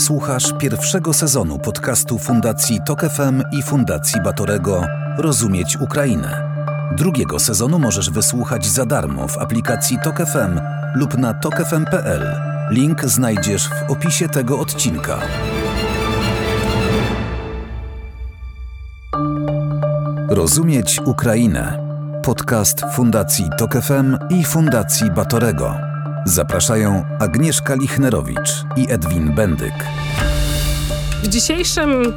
Słuchasz pierwszego sezonu podcastu Fundacji Tok FM i Fundacji Batorego Rozumieć Ukrainę. Drugiego sezonu możesz wysłuchać za darmo w aplikacji Tok FM lub na tokefm.pl. Link znajdziesz w opisie tego odcinka. Rozumieć Ukrainę. Podcast Fundacji Tok FM i Fundacji Batorego. Zapraszają Agnieszka Lichnerowicz i Edwin Bendyk. W dzisiejszym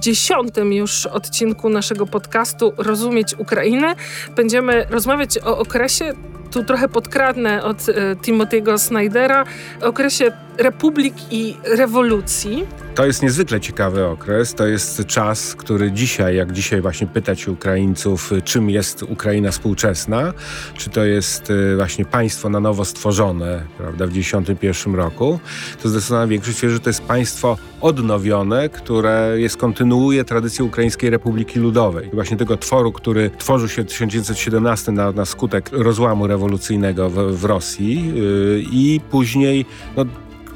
dziesiątym już odcinku naszego podcastu Rozumieć Ukrainę będziemy rozmawiać o okresie, tu trochę podkradnę od e, Timothy'ego Snydera, okresie republik i rewolucji. To jest niezwykle ciekawy okres. To jest czas, który dzisiaj, jak dzisiaj właśnie pytać Ukraińców, czym jest Ukraina współczesna, czy to jest y, właśnie państwo na nowo stworzone, prawda, w 1991 roku, to zdecydowana większość twierdzi, że to jest państwo odnowione, które jest, kontynuuje tradycję Ukraińskiej Republiki Ludowej. Właśnie tego tworu, który tworzył się w 1917 na, na skutek rozłamu rewolucyjnego w, w Rosji yy, i później no,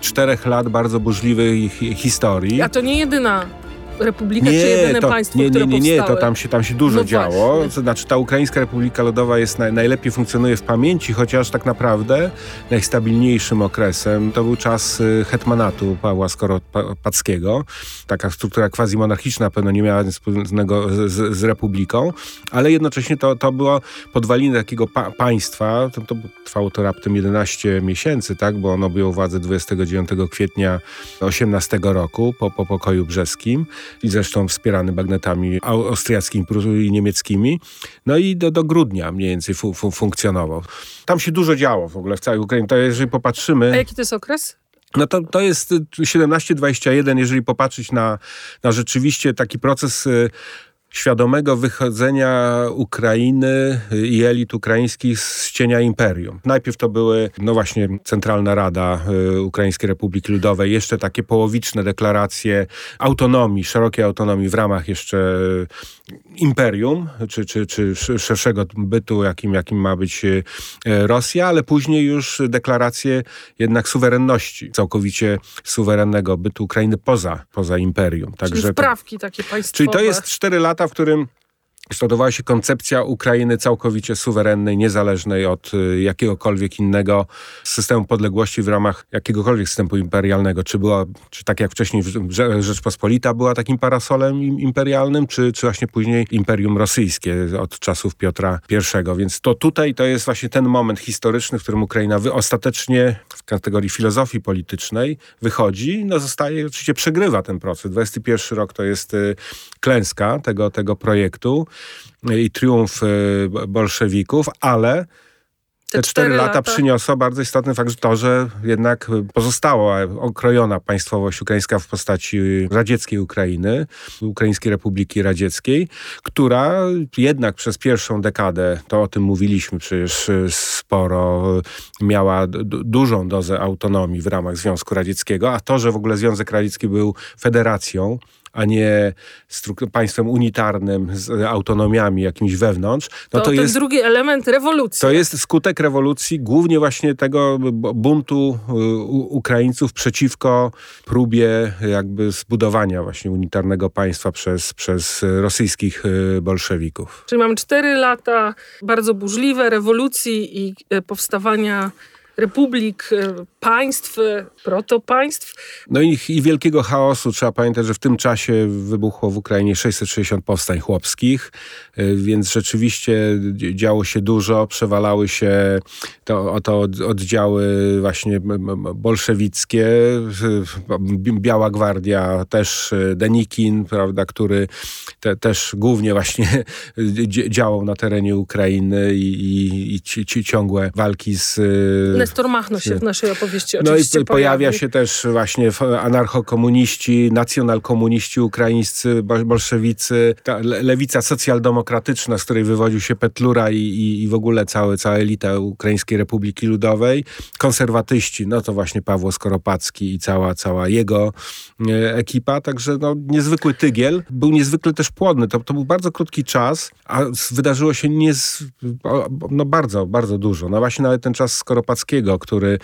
czterech lat bardzo burzliwej historii. A to nie jedyna republika, nie, czy jedyne to, państwo, nie, nie, które nie, nie, powstały? to tam się, tam się dużo No działo. właśnie. To znaczy ta Ukraińska Republika Ludowa jest naj, najlepiej funkcjonuje w pamięci, chociaż tak naprawdę najstabilniejszym okresem to był czas y, hetmanatu Pawła Skoropackiego. Taka struktura quasi-monarchiczna na pewno nie miała nic wspólnego z, z, republiką, ale jednocześnie to, to było podwaliny takiego pa, państwa. To, to trwało to raptem 11 miesięcy, tak, bo ono objęło władzę 29 kwietnia 18 roku po, po pokoju brzeskim i zresztą wspierany bagnetami au- austriackimi i niemieckimi. No i do, do grudnia mniej więcej fu, fu, funkcjonował. Tam się dużo działo w ogóle w całej Ukrainie. To jeżeli popatrzymy... A jaki to jest okres? No to, to jest y, 17-21, jeżeli popatrzeć na, na rzeczywiście taki proces y, świadomego wychodzenia Ukrainy i elit ukraińskich z cienia imperium. Najpierw to były, no właśnie, Centralna Rada y, Ukraińskiej Republiki Ludowej, jeszcze takie połowiczne deklaracje autonomii, szerokiej autonomii w ramach jeszcze y, imperium, czy, czy, czy sz- szerszego bytu, jakim, jakim ma być y, Rosja, ale później już deklaracje jednak suwerenności, całkowicie suwerennego bytu Ukrainy poza, poza imperium. Czyli Także to- wprawki takie państwowe. Czyli to jest cztery lata, w którym kształtowała się koncepcja Ukrainy całkowicie suwerennej, niezależnej od y, jakiegokolwiek innego systemu podległości w ramach jakiegokolwiek systemu imperialnego. Czy była, czy tak jak wcześniej Rze- Rzeczpospolita była takim parasolem im- imperialnym, czy, czy właśnie później Imperium Rosyjskie od czasów Piotra I. Więc to tutaj to jest właśnie ten moment historyczny, w którym Ukraina wy, ostatecznie w kategorii filozofii politycznej wychodzi, no zostaje, oczywiście przegrywa ten proces. 21 rok to jest y, klęska tego, tego projektu i triumf y, bolszewików, ale te cztery lata przyniosło bardzo istotny fakt, że to, że jednak pozostała okrojona państwowość ukraińska w postaci radzieckiej Ukrainy, Ukraińskiej Republiki Radzieckiej, która jednak przez pierwszą dekadę, to o tym mówiliśmy przecież y, sporo, miała dużą dozę autonomii w ramach Związku Radzieckiego, a to, że w ogóle Związek Radziecki był federacją, a nie państwem unitarnym z autonomiami jakimiś wewnątrz, no To, to, ten jest drugi element rewolucji. to jest skutek rewolucji, głównie właśnie tego buntu y, Ukraińców przeciwko próbie jakby zbudowania właśnie unitarnego państwa przez, przez rosyjskich y, bolszewików. Czyli mamy cztery lata bardzo burzliwe rewolucji i e, powstawania republik, e, państw, e, protopaństw. No i, i wielkiego chaosu. Trzeba pamiętać, że w tym czasie wybuchło w Ukrainie 660 powstań chłopskich, y, więc rzeczywiście działo się dużo, przewalały się to, to od- oddziały właśnie bolszewickie, Biała Gwardia, też y, Denikin, prawda, który te, też głównie właśnie działał na terenie Ukrainy i, i, i ci, ci ciągłe walki z Nestor Machno się w naszej opowieści no i oczywiście po- pojawia pojawi. się też właśnie anarchokomuniści, nacjonalkomuniści ukraińscy, bo- bolszewicy, lewica socjaldemokratyczna, z której wywodził się Petlura i, i, i w ogóle całe, cała elita Ukraińskiej Republiki Ludowej, konserwatyści, no to właśnie Pawło Skoropacki i cała, cała jego e, ekipa, także no, niezwykły tygiel. Był niezwykle też płodny. To, to był bardzo krótki czas, a wydarzyło się niez, o- no bardzo, bardzo dużo. No właśnie nawet ten czas Skoropackiego Krzyżanowskiego, który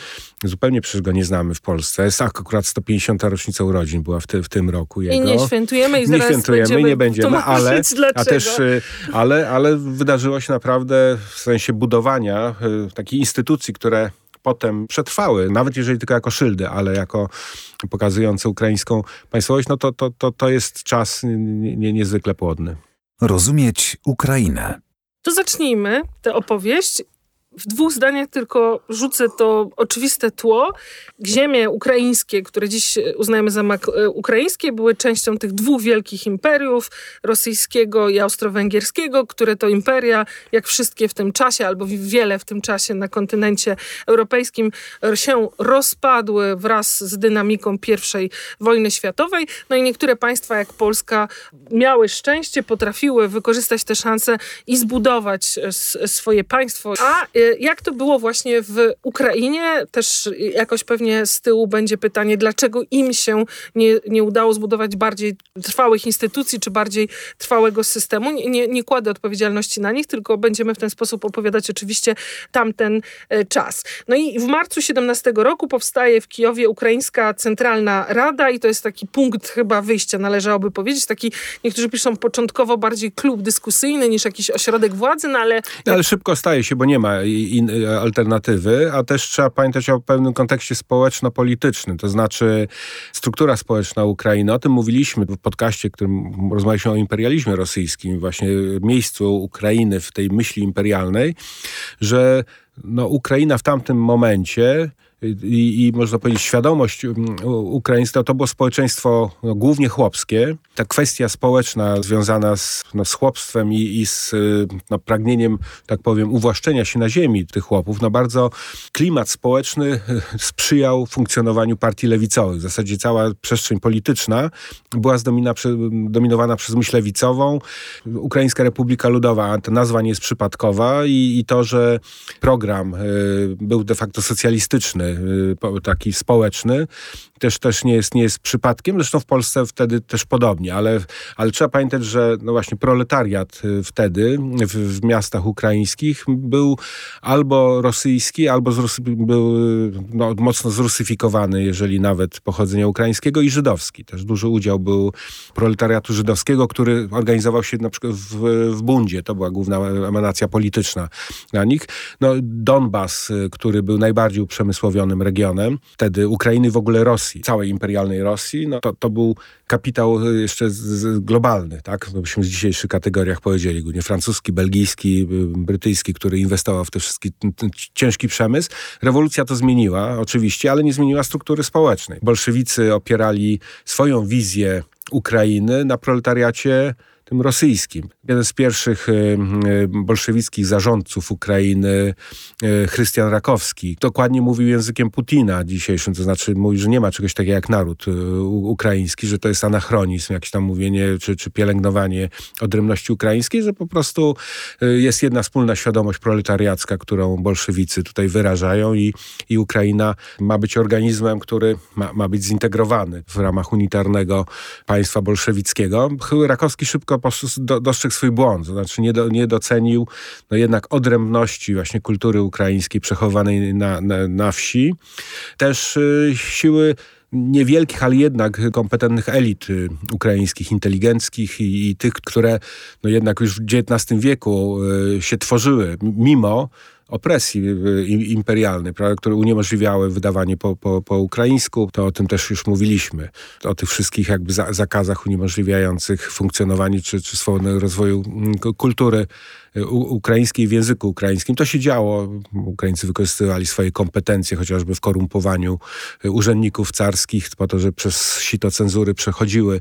zupełnie przecież go nie znamy w Polsce. Jest akurat 150. rocznica urodzin była w, ty, w tym roku jego. I nie świętujemy i nie świętujemy, będziemy nie będziemy, ale, dlaczego. a też, y, ale, ale wydarzyło się naprawdę w sensie budowania y, takiej instytucji, które potem przetrwały, nawet jeżeli tylko jako szyldy, ale jako pokazujące ukraińską państwowość, no to, to, to, to jest czas nie, niezwykle płodny. Rozumieć Ukrainę. To zacznijmy tę opowieść w dwóch zdaniach tylko rzucę to oczywiste tło. Ziemie ukraińskie, które dziś uznajemy za e, ukraińskie, były częścią tych dwóch wielkich imperiów, rosyjskiego i austro-węgierskiego, które to imperia, jak wszystkie w tym czasie, albo wiele w tym czasie na kontynencie europejskim, się rozpadły wraz z dynamiką I wojny światowej. No i niektóre państwa, jak Polska, miały szczęście, potrafiły wykorzystać te szanse i zbudować e, swoje państwo. A e, jak to było właśnie w Ukrainie? Też jakoś pewnie z tyłu będzie pytanie, dlaczego im się nie, nie udało zbudować bardziej trwałych instytucji, czy bardziej trwałego systemu. Nie, nie, nie kładę odpowiedzialności na nich, tylko będziemy w ten sposób opowiadać oczywiście tamten e, czas. No i w marcu 17 roku powstaje w Kijowie Ukraińska Centralna Rada i to jest taki punkt chyba wyjścia, należałoby powiedzieć. Taki, niektórzy piszą początkowo bardziej klub dyskusyjny niż jakiś ośrodek władzy, no ale... No, ale szybko staje się, bo nie ma in, alternatywy, a też trzeba pamiętać o pewnym kontekście społeczno-politycznym, to znaczy struktura społeczna Ukrainy. O tym mówiliśmy w podcaście, w którym rozmawialiśmy o imperializmie rosyjskim, właśnie miejscu Ukrainy w tej myśli imperialnej, że no, Ukraina w tamtym momencie i, i można powiedzieć świadomość mm, ukraińska, to było społeczeństwo no, głównie chłopskie. Ta kwestia społeczna związana z, no, z chłopstwem i, i z no, pragnieniem, tak powiem, uwłaszczenia się na ziemi tych chłopów, no bardzo klimat społeczny sprzyjał funkcjonowaniu partii lewicowych. W zasadzie cała przestrzeń polityczna była zdominowana przez myśl lewicową. Ukraińska Republika Ludowa, ta nazwa nie jest przypadkowa i, i to, że program y, był de facto socjalistyczny, Y, taki społeczny, też, też nie, jest, nie jest przypadkiem. Zresztą w Polsce wtedy też podobnie, ale, ale trzeba pamiętać, że no właśnie proletariat y, wtedy w, w miastach ukraińskich był albo rosyjski, albo z, był no, mocno zrusyfikowany, jeżeli nawet pochodzenia ukraińskiego i żydowski. Też duży udział był proletariatu żydowskiego, który organizował się na przykład w, w bundzie. To była główna emanacja polityczna dla nich. No, Donbas, y, który był najbardziej uprzemysłowiony regionem, wtedy Ukrainy w ogóle Rosji, całej imperialnej Rosji, no to, to był kapitał y, jeszcze z, z globalny, tak? No byśmy w dzisiejszych kategoriach powiedzieli, głównie francuski, belgijski, y, brytyjski, który inwestował w te wszystkie ciężki przemysł. Rewolucja to zmieniła, oczywiście, ale nie zmieniła struktury społecznej. Bolszewicy opierali swoją wizję Ukrainy na proletariacie tym rosyjskim. Jeden z pierwszych e, e, bolszewickich zarządców Ukrainy, e, Chrystian Rakowski, dokładnie mówił językiem Putina dzisiejszym, to znaczy mówi, że nie ma czegoś takiego jak naród ukraiński, że to jest anachronizm, jakieś tam mówienie czy, czy pielęgnowanie odrębności ukraińskiej, że po prostu jest jedna wspólna świadomość proletariacka, którą bolszewicy tutaj wyrażają i, i Ukraina ma być organizmem, który ma, ma być zintegrowany w ramach unitarnego państwa bolszewickiego. Rakowski szybko do, dostrzegł swój błąd, to znaczy nie, do, nie docenił no jednak odrębności właśnie kultury ukraińskiej przechowanej na, na, na wsi. Też y, siły niewielkich, ale jednak kompetentnych elit y, ukraińskich, inteligenckich i, i tych, które no jednak już w XIX wieku y, się tworzyły, mimo opresji imperialnej, prawda, które uniemożliwiały wydawanie po, po, po ukraińsku. To o tym też już mówiliśmy. O tych wszystkich jakby zakazach uniemożliwiających funkcjonowanie czy, czy swobodnego rozwoju mm, kultury ukraińskiej w języku ukraińskim. To się działo. Ukraińcy wykorzystywali swoje kompetencje chociażby w korumpowaniu urzędników carskich po to, że przez sito cenzury przechodziły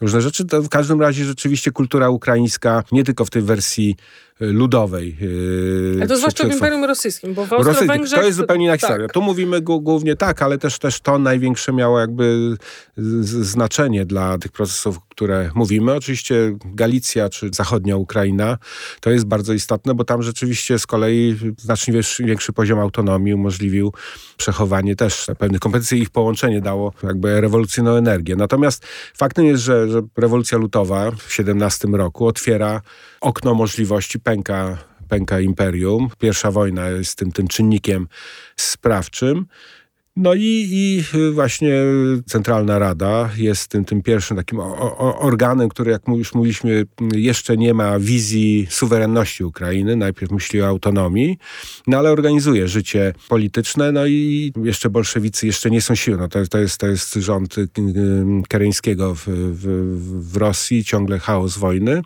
różne rzeczy. To w każdym razie rzeczywiście kultura ukraińska nie tylko w tej wersji ludowej. Yy, ale to zwłaszcza w Imperium Rosyjskim, bo w Austro-Węgrzech... To jest zupełnie inna historia. Tak. Tu mówimy głównie tak, ale też, też to największe miało jakby znaczenie dla tych procesów, które mówimy. Oczywiście Galicja czy zachodnia Ukraina to jest bardzo istotne, bo tam rzeczywiście z kolei znacznie większy poziom autonomii umożliwił przechowanie też pewnych kompetencji i ich połączenie dało jakby rewolucyjną energię. Natomiast faktem jest, że, że rewolucja lutowa w 17 roku otwiera okno możliwości, pęka pęka imperium. Pierwsza wojna jest tym, tym czynnikiem sprawczym. No i, i właśnie Centralna Rada jest tym, tym pierwszym takim organem, który, jak już mówiliśmy, jeszcze nie ma wizji suwerenności Ukrainy. Najpierw myśli o autonomii, no ale organizuje życie polityczne, no i jeszcze bolszewicy jeszcze nie są siłą. No to, to, jest, to jest rząd y, Kereńskiego w, w, w Rosji, ciągle chaos wojny.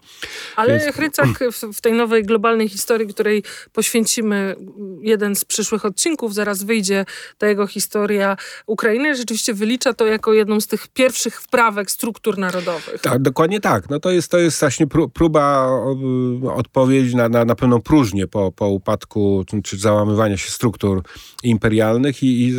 Ale Więc... Chrycak w, w tej nowej globalnej historii, której poświęcimy jeden z przyszłych odcinków, zaraz wyjdzie ta jego historia, historia Ukrainy rzeczywiście wylicza to jako jedną z tych pierwszych wprawek struktur narodowych. Tak, dokładnie tak. No to jest, to jest właśnie próba odpowiedzi na, na, na pewną próżnię po, po upadku czy załamywania się struktur imperialnych i, i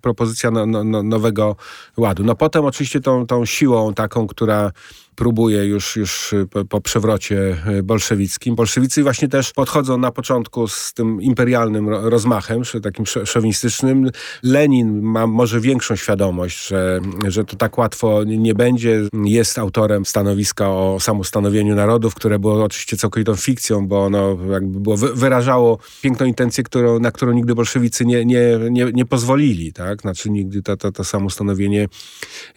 propozycja no, no, no, nowego ładu. No potem oczywiście tą, tą siłą taką, która próbuje już, już y, po, po, przewrocie y, bolszewickim. Bolszewicy właśnie też podchodzą na początku z tym imperialnym rozmachem, takim szowinistycznym. Lenin ma może większą świadomość, że, że to tak łatwo nie będzie. Jest autorem stanowiska o samostanowieniu narodów, które było oczywiście całkowitą fikcją, bo ono jakby było, wyrażało piękną intencję, którą, na którą nigdy bolszewicy nie, nie, nie, nie pozwolili. Tak? Znaczy nigdy to, to, to samostanowienie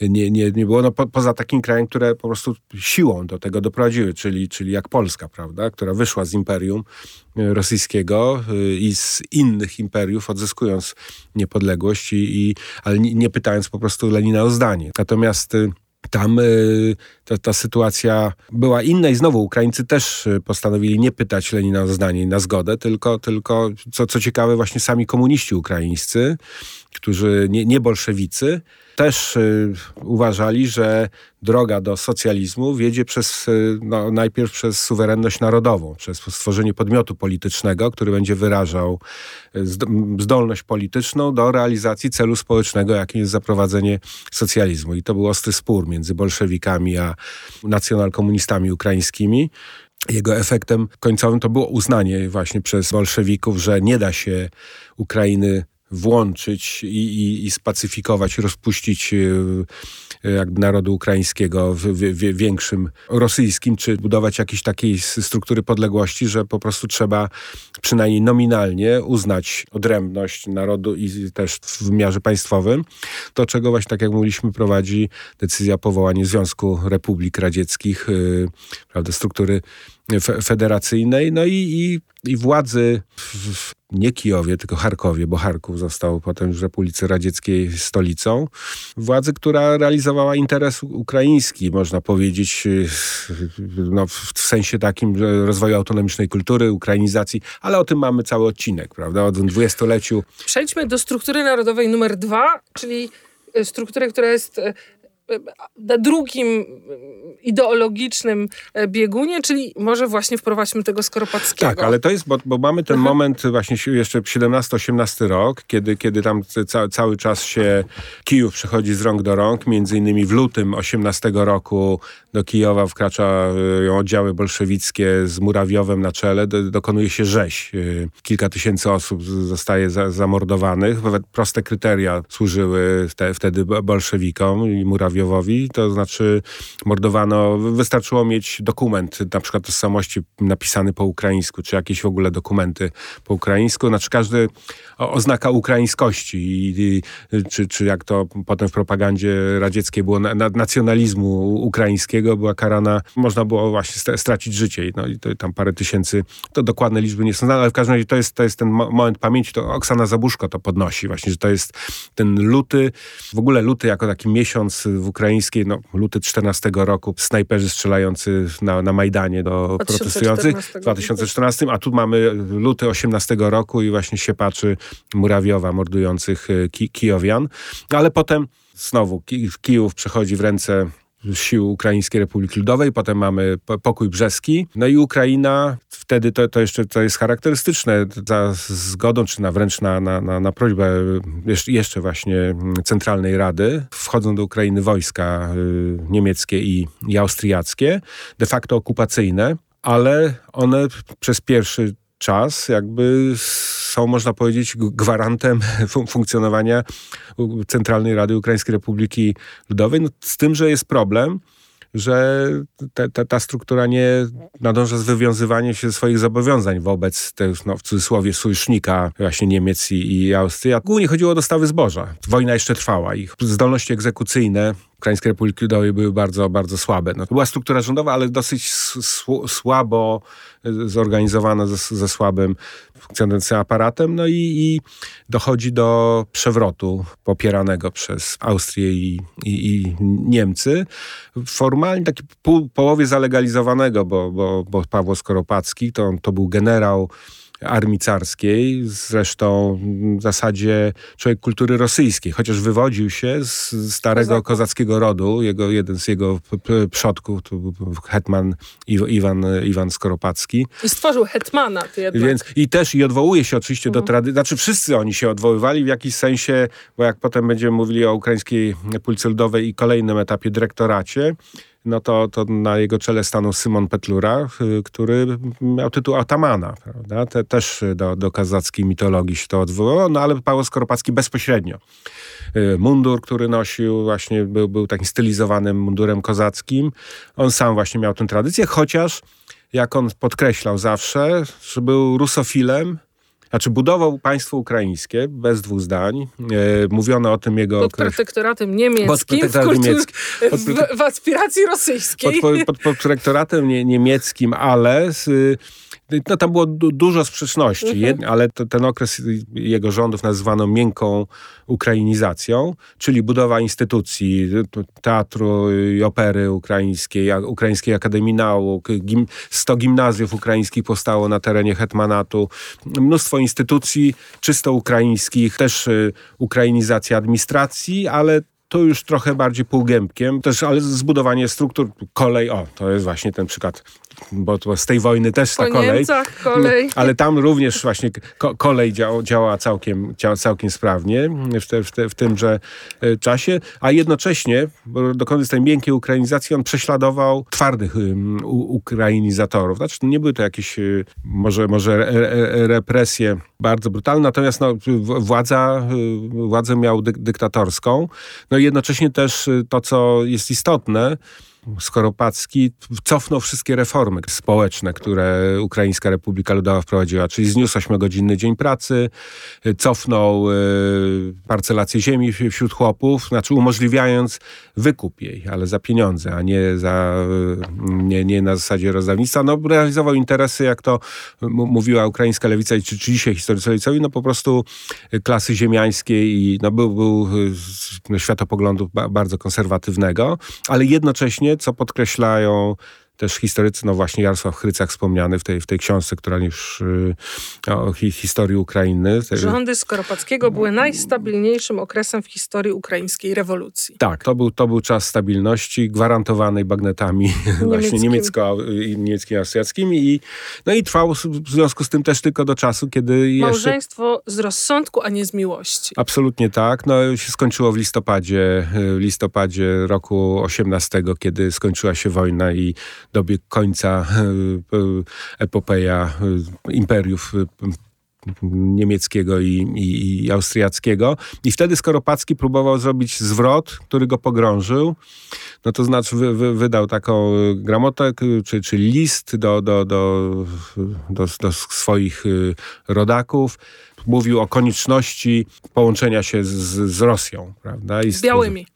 nie, nie, nie było. No, po, poza takim krajem, które po prostu prostu siłą do tego doprowadziły, czyli, czyli jak Polska, prawda, która wyszła z imperium e, rosyjskiego e, i z innych imperiów, odzyskując niepodległość, i, i ale nie, pytając po prostu Lenina o zdanie. Natomiast e, tam ta, ta, sytuacja była inna i znowu Ukraińcy też postanowili nie pytać Lenina o zdanie na zgodę, tylko, tylko co, co ciekawe, właśnie sami komuniści ukraińscy, którzy nie, nie bolszewicy, też y, uważali, że droga do socjalizmu wiedzie przez, y, no, najpierw przez suwerenność narodową, przez stworzenie podmiotu politycznego, który będzie wyrażał y, zdolność polityczną do realizacji celu społecznego, jakim jest zaprowadzenie socjalizmu. I to był ostry spór między bolszewikami a nacjonalkomunistami ukraińskimi. Jego efektem końcowym to było uznanie właśnie przez bolszewików, że nie da się Ukrainy włączyć i, i, i spacyfikować, rozpuścić e, jakby narodu ukraińskiego w, w, większym rosyjskim, czy budować jakieś takiej struktury podległości, że po prostu trzeba przynajmniej nominalnie uznać odrębność narodu i też w wymiarze państwowym. To, czego właśnie, tak jak mówiliśmy, prowadzi decyzja o powołaniu Związku Republik Radzieckich, yy, prawda, struktury federacyjnej, no i, i, i władzy w, nie Kijowie, tylko Charkowie, bo Charków został potem w Republice Radzieckiej stolicą. Władzy, która realizowała interes ukraiński, można powiedzieć, no, w sensie takim rozwoju autonomicznej kultury, ukrainizacji, ale o tym mamy cały odcinek, prawda, o dwudziestoleciu. Przejdźmy do struktury narodowej numer dwa, czyli struktury, która jest na drugim ideologicznym e, biegunie, czyli może właśnie wprowadźmy tego Skoropackiego. Tak, ale to jest, bo, bo mamy ten Aha. moment właśnie jeszcze 17-18 rok, kiedy, kiedy tam ca, cały czas się Kijów przechodzi z rąk do rąk, między innymi w lutym 18 roku do Kijowa wkracza e, oddziały bolszewickie z Murawiowem na czele, do, dokonuje się rzeź. E, kilka tysięcy osób zostaje za, zamordowanych. Proste kryteria służyły te, wtedy bolszewikom i Murawiowi To znaczy mordowano, wystarczyło mieć dokument na przykład tożsamości napisany po ukraińsku, czy jakieś w ogóle dokumenty po ukraińsku, znaczy każdy oznaka ukraińskości i, i, czy, czy jak to potem w propagandzie radzieckiej było na, na, nacjonalizmu ukraińskiego była karana, można było właśnie stracić życie. No i to, tam parę tysięcy, to dokładne liczby nie są znane, ale w każdym razie to jest, to jest ten moment pamięci, to Oksana Zabuszko to podnosi właśnie, że to jest ten luty, w ogóle luty jako taki miesiąc w ukraińskiej, no, luty 14 roku, snajperzy strzelający na, na Majdanie do protestujących w 2014, a tu mamy luty 18 roku i właśnie się patrzy Murawiowa mordujących e, ki Kijowian. Ale potem znowu Kijów przechodzi w ręce sił Ukraińskiej Republiki Ludowej, potem mamy pokój brzeski, no i Ukraina, wtedy to, to jeszcze to jest charakterystyczne, za zgodą, czy na wręcz na, na, na, na prośbę jeszcze właśnie Centralnej Rady, wchodzą do Ukrainy wojska y, niemieckie i, i austriackie, de facto okupacyjne, ale one przez pierwszy czas jakby są, można powiedzieć, gwarantem funkcjonowania Centralnej Rady Ukraińskiej Republiki Ludowej. No, z tym, że jest problem, że te, te, ta struktura nie nadąża z wywiązywaniem się ze swoich zobowiązań wobec tych, no, w cudzysłowie, sojusznika właśnie Niemiec i, i Austrii. A głównie chodziło o dostawy zboża. Wojna jeszcze trwała. Ich zdolności egzekucyjne Ukraińskiej Republiki Ludowej były bardzo, bardzo słabe. No, to była struktura rządowa, ale dosyć słabo zorganizowana, ze, ze słabym funkcjonującym aparatem. No i, i, dochodzi do przewrotu popieranego przez Austrię i, i, i Niemcy. Formalnie taki pół, połowie zalegalizowanego, bo, bo, bo Paweł Skoropacki to, to był generał armii carskiej, zresztą w zasadzie człowiek kultury rosyjskiej, chociaż wywodził się z starego kozackiego rodu, jego, jeden z jego przodków to był hetman Iwan, Iwan Skoropacki. I stworzył hetmana. Więc, I też i odwołuje się oczywiście mhm. do tradycji, znaczy wszyscy oni się odwoływali w jakiś sensie, bo jak potem będziemy mówili o ukraińskiej Policji Ludowej i kolejnym etapie dyrektoracie, no to, to na jego czele stanął Simon Petlura, y, który miał tytuł atamana, prawda? Te, też do, do kazackiej mitologii się to odwołało, no ale Paweł Skoropacki bezpośrednio. Y, mundur, który nosił, właśnie był, był takim stylizowanym mundurem kozackim. On sam właśnie miał tę tradycję, chociaż jak on podkreślał zawsze, że był rusofilem, znaczy budował państwo ukraińskie, bez dwóch zdań. E, mówiono o tym jego... Pod protektoratem niemieckim, pod protektoratem w, niemieckim. W, w, aspiracji rosyjskiej. Pod, pod, pod protektoratem nie, niemieckim, ale... Z, no, tam było du dużo sprzeczności, mhm. ale ten okres jego rządów nazywano miękką ukrainizacją, czyli budowa instytucji, teatru i opery ukraińskiej, Ukraińskiej Akademii Nauk, gim 100 gimnazjów ukraińskich powstało na terenie Hetmanatu, mnóstwo instytucji czysto ukraińskich, też y, ukrainizacja administracji, ale to już trochę bardziej półgębkiem, też, ale zbudowanie struktur, kolej, o, to jest właśnie ten przykład bo to z tej wojny też ta kolej. Niemcach kolej. Ale tam również właśnie kolej działa, działa całkiem, działa całkiem sprawnie w, te, w, te, w tymże e, czasie, a jednocześnie, bo dokonując tej miękkiej ukrainizacji, on prześladował twardych um, ukrainizatorów. Znaczy, nie były to jakieś y, może, może represje bardzo brutalne, natomiast no, władza, y, władzę miał dy, dyktatorską. No i jednocześnie też y, to, co jest istotne, Skoropacki cofnął wszystkie reformy społeczne, które Ukraińska Republika Ludowa wprowadziła, czyli zniósł 8-godzinny dzień pracy, cofnął y, parcelację ziemi wśród chłopów, znaczy umożliwiając wykup jej, ale za pieniądze, a nie, za, y, nie, nie na zasadzie rozdawnictwa. No, realizował interesy, jak to mówiła ukraińska lewica, czy, czy dzisiaj historycy lewicowi, no po prostu klasy ziemiańskiej i no, był, był y, światopoglądu bardzo konserwatywnego, ale jednocześnie co podkreślają też historycy, no właśnie Jarosław Chrycak wspomniany w tej, w tej książce, która już y, o historii Ukrainy. Rządy Skoropackiego były najstabilniejszym okresem w historii ukraińskiej rewolucji. Tak, to był, to był czas stabilności gwarantowanej bagnetami właśnie niemiecko, niemieckim austriackimi i, no i trwał w związku z tym też tylko do czasu, kiedy Małżeństwo z rozsądku, a nie z miłości. Absolutnie tak. No się skończyło w listopadzie, w listopadzie roku 18, kiedy skończyła się wojna i dobiegł końca e, e, epopeja e, imperiów niemieckiego i, i, i, austriackiego. I wtedy Skoropacki próbował zrobić zwrot, który go pogrążył. No to znaczy wy, wy, wydał taką gramotę, czy, czy list do, do, do, do, do swoich rodaków. Mówił o konieczności połączenia się z, z Rosją. Prawda? I z białymi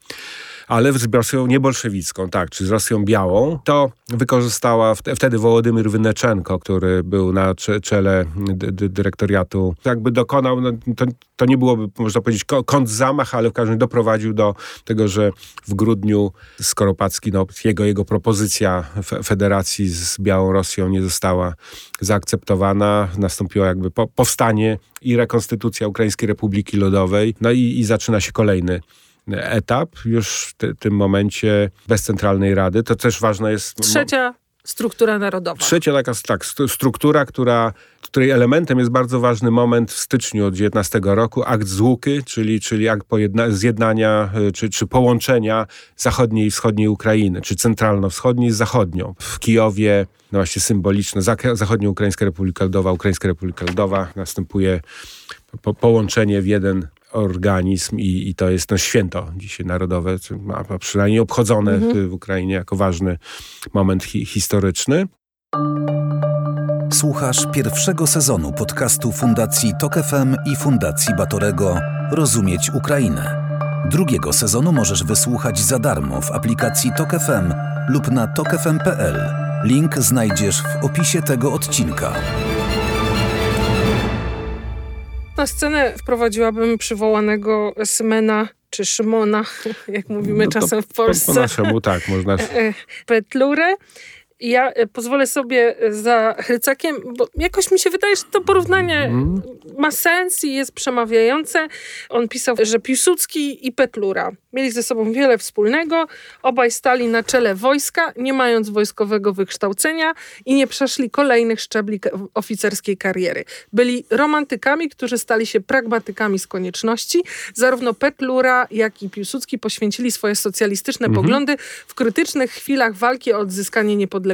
ale z Rosją niebolszewicką, tak, czy z Rosją białą, to wykorzystała wtedy Wołodymyr Wyneczenko, który był na czele dyrektoriatu. Jakby dokonał, no, to, to nie byłoby, można powiedzieć, kontrzamach, ale w każdym razie doprowadził do tego, że w grudniu Skoropacki, no, jego, jego propozycja federacji z Białą Rosją nie została zaakceptowana. Nastąpiło jakby po, powstanie i rekonstytucja Ukraińskiej Republiki Ludowej. No i, i zaczyna się kolejny etap już w tym momencie bez centralnej rady. To też ważne jest... Trzecia struktura narodowa. Trzecia taka tak, struktura, która, której elementem jest bardzo ważny moment w styczniu od 19 roku, akt Złuky, czyli, czyli akt pojedna, zjednania e, czy, czy połączenia zachodniej i wschodniej Ukrainy, czy centralno-wschodniej z zachodnią. W Kijowie, no właśnie symboliczne, Zachodnio-Ukraińska Republika Ludowa, Ukraińska Republika Ludowa, następuje po, połączenie w jeden organizm i, i to jest to święto dzisiaj narodowe, a przynajmniej obchodzone mhm. w Ukrainie jako ważny moment hi historyczny. Słuchasz pierwszego sezonu podcastu Fundacji Tok FM i Fundacji Batorego Rozumieć Ukrainę. Drugiego sezonu możesz wysłuchać za darmo w aplikacji Tok FM lub na tokefm.pl. Link znajdziesz w opisie tego odcinka. Na scenę wprowadziłabym przywołanego Smena czy Szymona, jak mówimy no czasem w Polsce. Po, po naszemu, tak, można. E, ja e, pozwolę sobie e, za Hrycakiem, bo jakoś mi się wydaje, że to porównanie mm. ma sens i jest przemawiające. On pisał, że Piłsudski i Petlura mieli ze sobą wiele wspólnego. Obaj stali na czele wojska, nie mając wojskowego wykształcenia i nie przeszli kolejnych szczebli oficerskiej kariery. Byli romantykami, którzy stali się pragmatykami z konieczności. Zarówno Petlura, jak i Piłsudski poświęcili swoje socjalistyczne mm -hmm. poglądy w krytycznych chwilach walki o odzyskanie niepodległości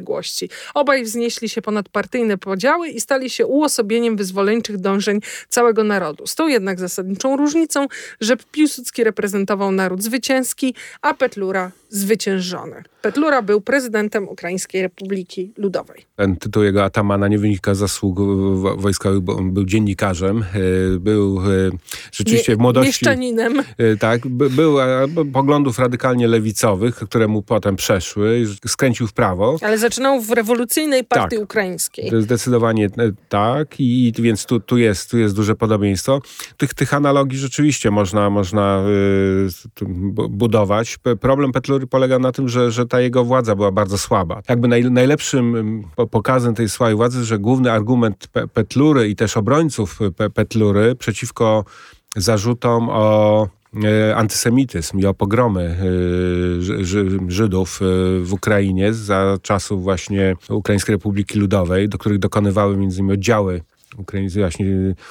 Obaj wznieśli się ponad partyjne podziały i stali się uosobieniem wyzwoleńczych dążeń całego narodu. Z tą jednak zasadniczą różnicą, że Piłsudski reprezentował naród zwycięski, a Petlura zwyciężony. Petlura był prezydentem Ukraińskiej Republiki Ludowej. Ten tytuł jego atamana nie wynika z zasług wojskowych, bo on był dziennikarzem, e, był e, rzeczywiście w młodości... Mieszczaninem. E, tak, był poglądów radykalnie lewicowych, które mu potem przeszły, skręcił w prawo. Ale zaczynał w rewolucyjnej partii tak, ukraińskiej. Zdecydowanie tak i więc tu, tu, jest, tu jest duże podobieństwo. Tych, tych analogii rzeczywiście można, można budować. Problem Petlury polega na tym, że, że ta jego władza była bardzo słaba. Jakby naj, najlepszym pokazem tej słabej władzy, że główny argument Pe Petlury i też obrońców Pe Petlury przeciwko zarzutom o e, antysemityzm i o pogromy e, Żydów e, w Ukrainie za czasów właśnie Ukraińskiej Republiki Ludowej, do których dokonywały między innymi oddziały Ukraińskiej, właśnie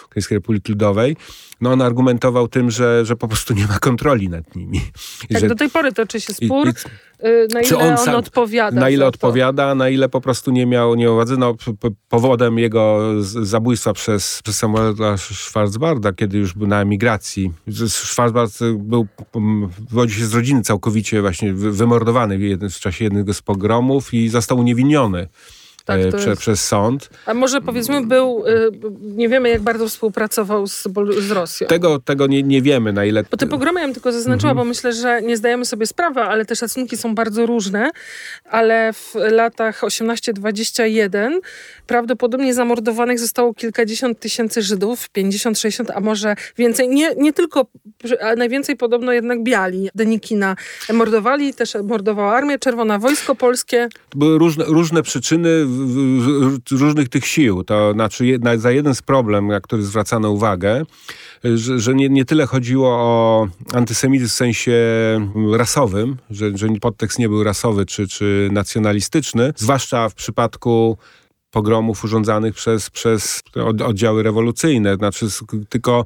Ukraińskiej Republiki Ludowej, no on argumentował tym, że, że po prostu nie ma kontroli nad nimi. Tak, że, do tej pory toczy się spór, i, y, na ile on, on, odpowiada. Na ile odpowiada, na ile po prostu nie miał, nie władzy. No, powodem jego zabójstwa przez, przez Samuela Schwarzbarda, kiedy już był na emigracji. Schwarzbard był, wywodzi się z rodziny całkowicie właśnie wymordowany w, w czasie jednego z pogromów i został uniewinniony tak, e, prze, jest... przez sąd. A może powiedzmy był, e, nie wiemy jak bardzo współpracował z, z Rosją. Tego, tego nie, nie wiemy na ile... Bo te pogromy ja bym tylko zaznaczyła, mhm. bo myślę, że nie zdajemy sobie sprawy, ale te szacunki są bardzo różne, ale w latach 18-21 prawdopodobnie zamordowanych zostało kilkadziesiąt tysięcy Żydów, 50, 60, a może więcej. Nie, nie tylko, a najwięcej podobno jednak biali. Denikina mordowali, też mordowała Armia Czerwona, Wojsko Polskie. To były różne, różne przyczyny różnych tych sił. To znaczy za jeden z problem, na który zwracano uwagę, że, że nie, nie tyle chodziło o antysemityzm w sensie rasowym, że, że podtekst nie był rasowy czy, czy nacjonalistyczny, zwłaszcza w przypadku pogromów urządzanych przez, przez oddziały rewolucyjne. Znaczy, tylko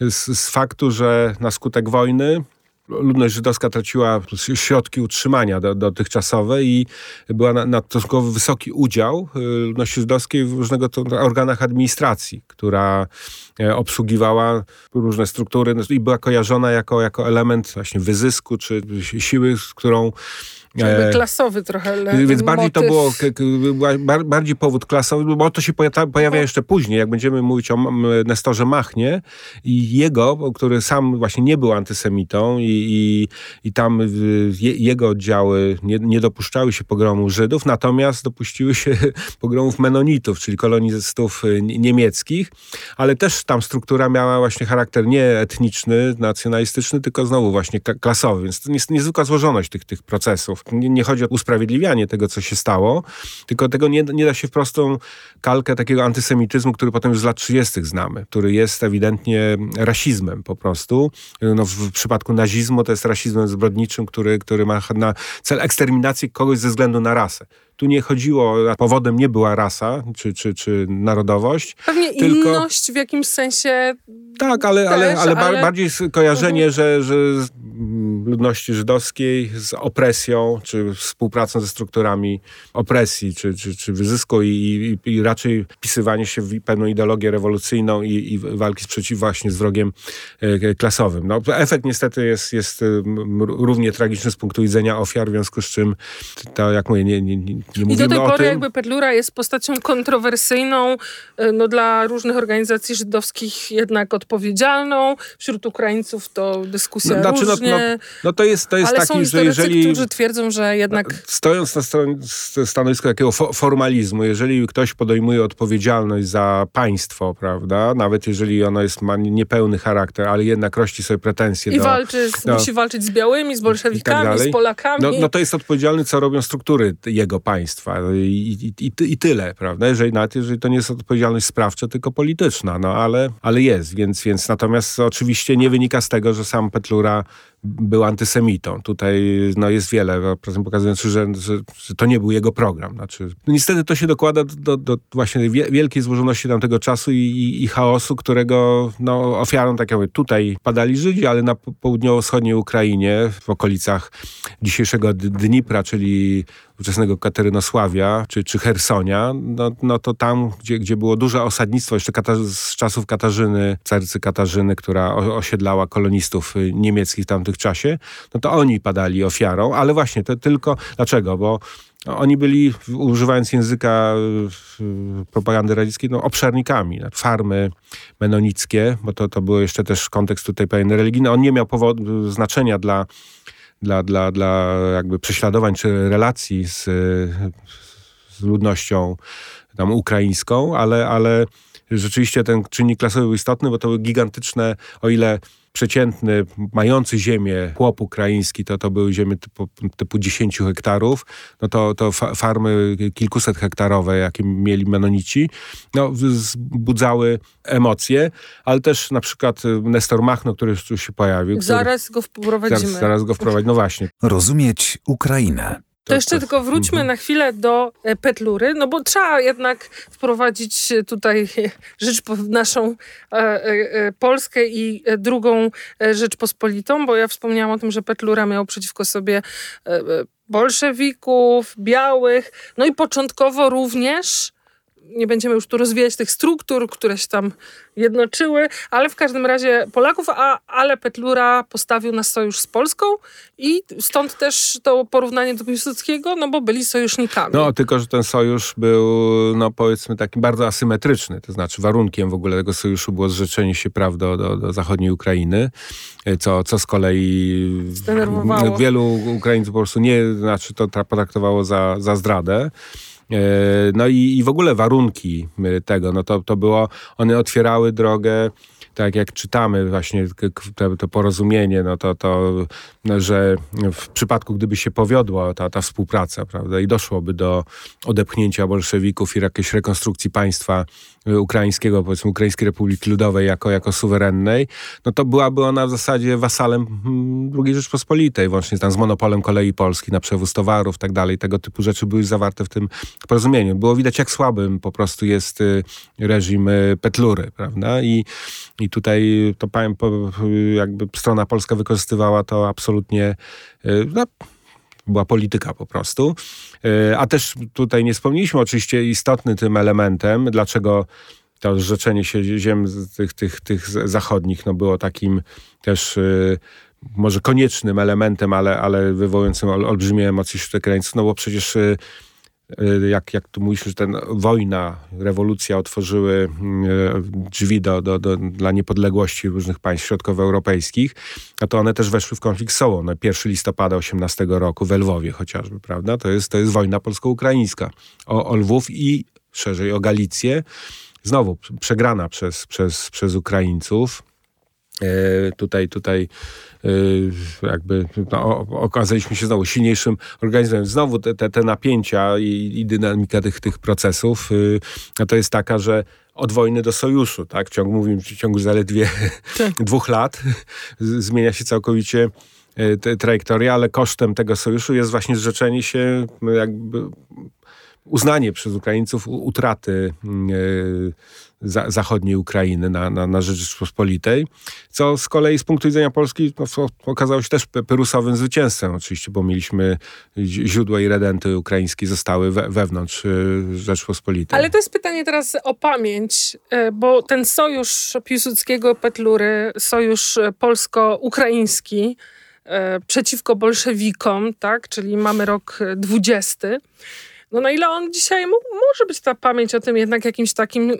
z, z faktu, że na skutek wojny ludność żydowska traciła środki utrzymania do, dotychczasowe i była na, na stosunkowo wysoki udział y, ludności żydowskiej w różnego organach administracji, która e, obsługiwała różne struktury no i była kojarzona jako, jako element właśnie wyzysku czy siły, z którą jakby klasowy trochę Więc bardziej motyw. to było bardziej powód klasowy, bo to się pojawia jeszcze później, jak będziemy mówić o Nestorze Machnie i jego, który sam właśnie nie był antysemitą i, i, i tam jego oddziały nie, nie dopuszczały się pogromu Żydów, natomiast dopuściły się pogromów menonitów, czyli kolonistów y, niemieckich, ale też tam struktura miała właśnie charakter nie etniczny, nacjonalistyczny, tylko znowu właśnie klasowy, więc to jest niezwykła złożoność tych, tych procesów. Nie, nie, chodzi o usprawiedliwianie tego, co się stało, tylko tego nie, nie da się w prostą kalkę takiego antysemityzmu, który potem już z lat 30. znamy, który jest ewidentnie rasizmem po prostu. No, w, w przypadku nazizmu to jest rasizmem zbrodniczym, który, który ma na cel eksterminacji kogoś ze względu na rasę. Tu nie chodziło, powodem nie była rasa czy, czy, czy narodowość. Pewnie tylko... inność w jakimś sensie tak, ale, też, ale, ale, ale... bardziej kojarzenie, mhm. że, że ludności żydowskiej z opresją, czy współpracą ze strukturami opresji, czy, czy, czy wyzysku i, i, i raczej wpisywanie się w pewną ideologię rewolucyjną i, i walki sprzeciw właśnie z wrogiem e, klasowym. No, efekt niestety jest, jest równie tragiczny z punktu widzenia ofiar, w związku z czym to, jak mówię, nie, nie, I do tej pory tym. jakby Petlura jest postacią kontrowersyjną, e, no dla różnych organizacji żydowskich jednak odpowiedzialną, wśród Ukraińców to dyskusja no, znaczy, różnie. No, no, no to jest, to jest Ale taki, są że jeżeli... którzy twierdzą, że jednak... Stojąc na stanowisku takiego formalizmu, jeżeli ktoś podejmuje odpowiedzialność za państwo, prawda, nawet jeżeli ono jest, ma niepełny charakter, ale jednak rości sobie pretensje I do... walczy, do, musi walczyć z białymi, z bolszewikami, tak z Polakami. No, no to jest odpowiedzialny, co robią struktury jego państwa i, i, i, i tyle, prawda, jeżeli, nawet jeżeli to nie jest odpowiedzialność sprawcza, tylko polityczna, no ale, ale jest, więc, więc natomiast oczywiście nie wynika z tego, że sam Petlura był antysemitą. Tutaj no, jest wiele pokazujących, że, że, że, to nie był jego program. Znaczy, no, niestety to się dokłada do, do, do właśnie wielkiej złożoności tamtego czasu i, i, i chaosu, którego no, ofiarą, tak jak mówię, tutaj padali Żydzi, ale na południowo-wschodniej Ukrainie, w okolicach dzisiejszego Dnipra, czyli ówczesnego Katerynosławia czy, czy Hersonia, no, no to tam, gdzie, gdzie było duże osadnictwo, jeszcze z czasów Katarzyny, carycy Katarzyny, która osiedlała kolonistów y, niemieckich w tamtych czasie, no to oni padali ofiarą, ale właśnie to tylko, dlaczego? Bo oni byli, używając języka y, propagandy radzieckiej, no, obszernikami. Farmy menonickie, bo to, to był jeszcze też kontekst tutaj pewien religijny. On nie miał powodu, znaczenia dla dla, dla, dla jakby prześladowań czy relacji z, z ludnością tam ukraińską, ale, ale rzeczywiście ten czynnik klasowy był istotny, bo to były gigantyczne, o ile przeciętny, mający ziemię chłop ukraiński, to to były ziemie typu, typu 10 hektarów, no to, to farmy kilkuset hektarowe, jakie mieli menonici, no, wzbudzały emocje, ale też na przykład Nestor Machno, który już tu się pojawił. Zaraz który, go wprowadzimy. Zaraz, zaraz go wprowadzić, no właśnie. Rozumieć Ukrainę. To jeszcze tylko wróćmy mhm. na chwilę do e, Petlury, no bo trzeba jednak wprowadzić tutaj rzecz naszą e, e, Polskę i drugą Rzeczpospolitą, bo ja wspomniałam o tym, że Petlura miał przeciwko sobie bolszewików, białych, no i początkowo również nie będziemy już tu rozwijać tych struktur, które się tam jednoczyły, ale w każdym razie Polaków, a, ale Petlura postawił na sojusz z Polską i stąd też to porównanie do Piłsudskiego, no bo byli sojusznikami. No, tylko, że ten sojusz był, no powiedzmy, taki bardzo asymetryczny, to znaczy warunkiem w ogóle tego sojuszu było zrzeczenie się praw do, do, do zachodniej Ukrainy, co, co z kolei wielu Ukraińców po prostu nie, znaczy to potraktowało za, za zdradę. E, no i, i w ogóle warunki e, tego, no to, to było, one otwierały drogę tak jak czytamy właśnie to, to, porozumienie, no to, to, że w przypadku, gdyby się powiodła ta, ta współpraca, prawda, i doszłoby do odepchnięcia bolszewików i jakiejś rekonstrukcji państwa ukraińskiego, powiedzmy Ukraińskiej Republiki Ludowej jako, jako suwerennej, no to byłaby ona w zasadzie wasalem hmm, II Rzeczpospolitej, włącznie tam z monopolem kolei polskiej na przewóz towarów, tak dalej. Tego typu rzeczy były zawarte w tym porozumieniu. Było widać, jak słabym po prostu jest y, reżim y, Petlury, prawda? I, i tutaj to jakby strona polska wykorzystywała to absolutnie y, no, była polityka po prostu. E, a też tutaj nie wspomnieliśmy oczywiście istotnym tym elementem, dlaczego to zrzeczenie się ziem tych, tych, tych zachodnich no było takim też e, może koniecznym elementem, ale, ale wywołującym olbrzymie emocje wśród krańców, no bo przecież e, jak, jak tu mówisz, że ten wojna, rewolucja otworzyły y, drzwi do, do, do, dla niepodległości różnych państw środkowoeuropejskich, a to one też weszły w konflikt z sobą. No, 1 listopada 18 roku w Lwowie chociażby, prawda? To jest, to jest wojna polsko-ukraińska o, o Lwów i szerzej o Galicję. Znowu przegrana przez, przez, przez Ukraińców. E, tutaj, tutaj jakby no, okazaliśmy się znowu silniejszym organizmem. Znowu te, te, te napięcia i, i, dynamika tych, tych procesów y, to jest taka, że od wojny do sojuszu, tak? Ciąg, mówimy, w ciągu zaledwie tak. dwóch lat zmienia się całkowicie e, trajektoria, ale kosztem tego sojuszu jest właśnie zrzeczenie się jakby uznanie przez Ukraińców utraty za, zachodniej Ukrainy na, na, na rzecz Rzeczpospolitej, co z kolei z punktu widzenia Polski no, okazało się też pyrusowym zwycięstwem oczywiście, bo mieliśmy źródła i redenty ukraińskie zostały we, wewnątrz y, Rzeczpospolitej. Ale to jest pytanie teraz o pamięć, y, bo ten sojusz Piłsudskiego Petlury, sojusz polsko-ukraiński przeciwko bolszewikom, tak, czyli mamy rok 20, no na ile on dzisiaj może być ta pamięć o tym jednak jakimś takim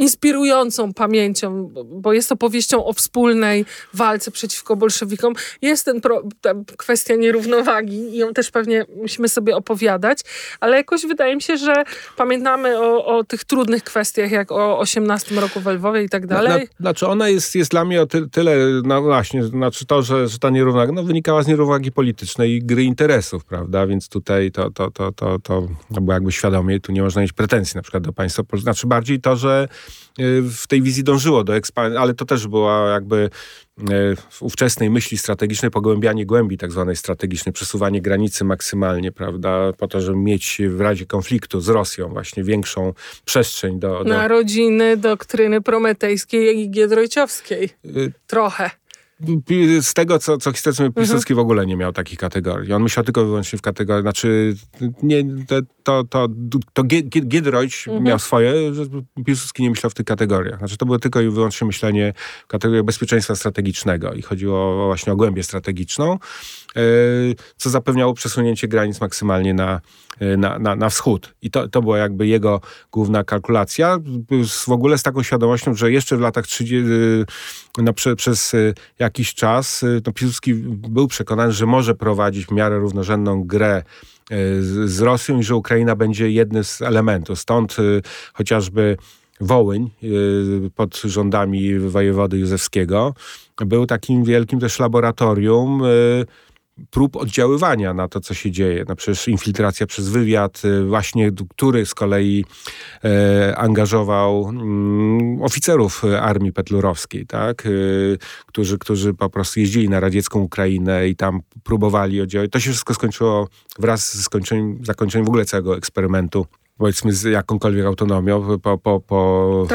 inspirującą pamięcią, bo jest opowieścią o wspólnej walce przeciwko bolszewikom. Jest ten pro, ta kwestia nierównowagi i ją też pewnie musimy sobie opowiadać, ale jakoś wydaje mi się, że pamiętamy o, o tych trudnych kwestiach, jak o 18 roku w Lwowie i tak dalej. znaczy ona jest, jest dla mnie o ty, tyle, no właśnie, znaczy to, że, że ta nierównowaga no, wynikała z nierównowagi politycznej i gry interesów, prawda, więc tutaj to, to, to, to, to, to było jakby świadomie, tu nie można mieć pretensji na przykład do państwa, znaczy bardziej to, że w tej wizji dążyło do ekspansji, ale to też była jakby y, w ówczesnej myśli strategicznej pogłębianie głębi tak zwanej strategicznej, przesuwanie granicy maksymalnie, prawda, po to, żeby mieć w razie konfliktu z Rosją właśnie większą przestrzeń do... do... Narodziny doktryny prometejskiej i giedroyciowskiej. Y, Trochę z tego, co, co historycznie mhm. Piłsudski w ogóle nie miał takich kategorii. On myślał tylko wyłącznie w kategorii, znaczy nie, to, to, to, to Giedroyć mhm. miał swoje, że Piłsudski nie myślał w tych kategoriach. Znaczy to było tylko i wyłącznie myślenie w kategoriach bezpieczeństwa strategicznego i chodziło właśnie o głębię strategiczną, e, co zapewniało przesunięcie granic maksymalnie na, e, na, na, na wschód. I to, to była jakby jego główna kalkulacja. W ogóle z taką świadomością, że jeszcze w latach 30, no, prze, przez jakiś czas no, Piłsudski był przekonany, że może prowadzić w miarę równorzędną grę z, Rosją i że Ukraina będzie jednym z elementów. Stąd chociażby Wołyń pod rządami wojewody Józefskiego był takim wielkim też laboratorium prób oddziaływania na to, co się dzieje. No przecież infiltracja przez wywiad, y, właśnie który z kolei e, angażował mm, oficerów armii petlurowskiej, tak? Y, którzy, którzy po prostu jeździli na radziecką Ukrainę i tam próbowali oddziaływać. To się wszystko skończyło wraz z zakończeniem w ogóle całego eksperymentu powiedzmy z jakąkolwiek autonomią po, po, po, po,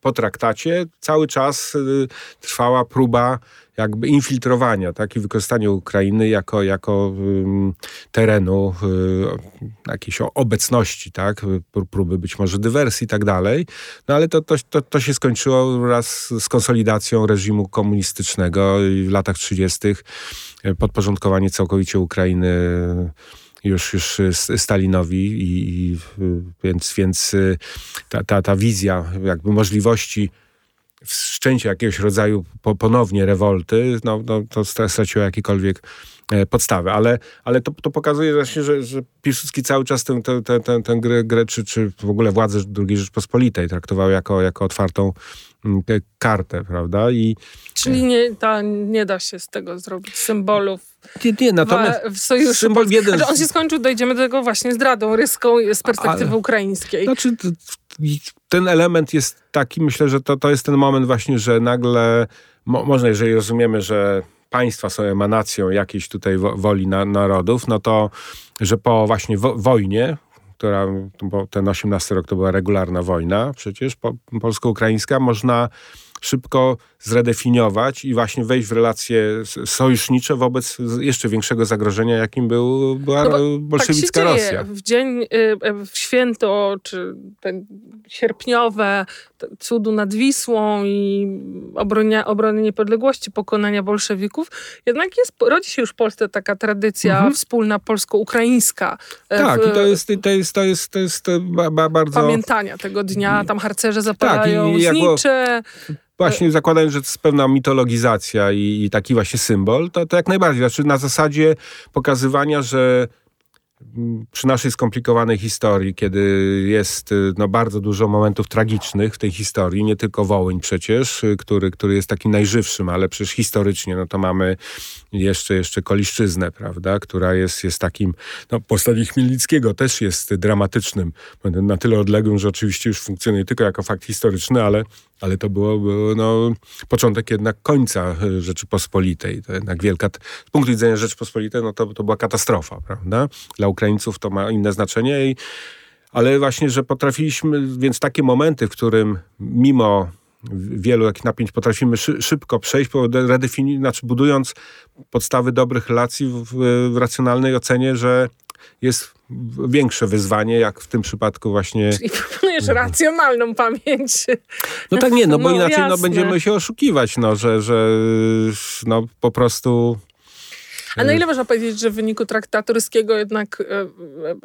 po traktacie cały czas y, trwała próba jakby infiltrowania, tak, i wykorzystania Ukrainy jako, jako um, terenu y, jakiejś obecności, tak, próby być może dywersji i tak dalej. No ale to, to, to, to się skończyło wraz z konsolidacją reżimu komunistycznego w latach 30. podporządkowanie całkowicie Ukrainy już, już Stalinowi i, i więc, więc y, ta, ta, ta wizja jakby możliwości wszczęcia jakiegoś rodzaju po, ponownie rewolty, no, no, to straciło jakiekolwiek e, podstawy. Ale, ale to, to pokazuje właśnie, że, że Piłsudski cały czas tę, tę, tę, tę, tę grę, grę czy, czy w ogóle władzę II Rzeczpospolitej traktował jako, jako otwartą mm, kartę, prawda? I, Czyli nie, ta, nie da się z tego zrobić symbolów nie, nie, natomiast w, w sojuszu. Symbol jeden... On się skończył, dojdziemy do tego właśnie zdradą ryską z perspektywy Ale, ukraińskiej. Znaczy, ten element jest taki, myślę, że to, to jest ten moment właśnie, że nagle, mo, można, jeżeli rozumiemy, że państwa są emanacją jakiejś tutaj woli na, narodów, no to, że po właśnie wo, wojnie, która, bo ten 18 rok to była regularna wojna przecież po, polsko-ukraińska, można szybko zredefiniować i właśnie wejść w relacje sojusznicze wobec jeszcze większego zagrożenia, jakim był, była no bolszewicka tak Rosja. W dzień, y, w święto, czy sierpniowe cudu nad Wisłą i obronia, obrony niepodległości, pokonania bolszewików, jednak jest, rodzi się już w Polsce taka tradycja mhm. wspólna polsko-ukraińska. E, tak, w, i to jest, to jest, to jest, to jest bardzo... Pamiętania tego dnia, tam harcerze zapalają tak, i, znicze. Właśnie zakładając, że to jest pewna mitologizacja i, i taki właśnie symbol, to, to jak najbardziej. Znaczy na zasadzie pokazywania, że przy naszej skomplikowanej historii, kiedy jest y, no, bardzo dużo momentów tragicznych w tej historii, nie tylko Wołyń przecież, y, który, który jest takim najżywszym, ale przecież historycznie, no to mamy jeszcze, jeszcze Koliszczyznę, prawda, która jest, jest takim, no postawie Chmielnickiego też jest dramatycznym, na tyle odległym, że oczywiście już funkcjonuje tylko jako fakt historyczny, ale ale to było, było no, początek jednak końca e, Rzeczypospolitej. To jednak wielka, z punktu widzenia Rzeczypospolitej, no to, to była katastrofa, prawda? Dla Ukraińców to ma inne znaczenie. I, ale właśnie, że potrafiliśmy, więc takie momenty, w którym mimo wielu jakich napięć potrafimy szy, szybko przejść, redefini- znaczy budując podstawy dobrych relacji w, w racjonalnej ocenie, że jest większe wyzwanie, jak w tym przypadku właśnie... Czyli proponujesz racjonalną pamięć. No tak nie, no bo no, inaczej no, będziemy się oszukiwać, no, że, że no, po prostu... A na ile można powiedzieć, że w wyniku traktatu ryskiego jednak, e,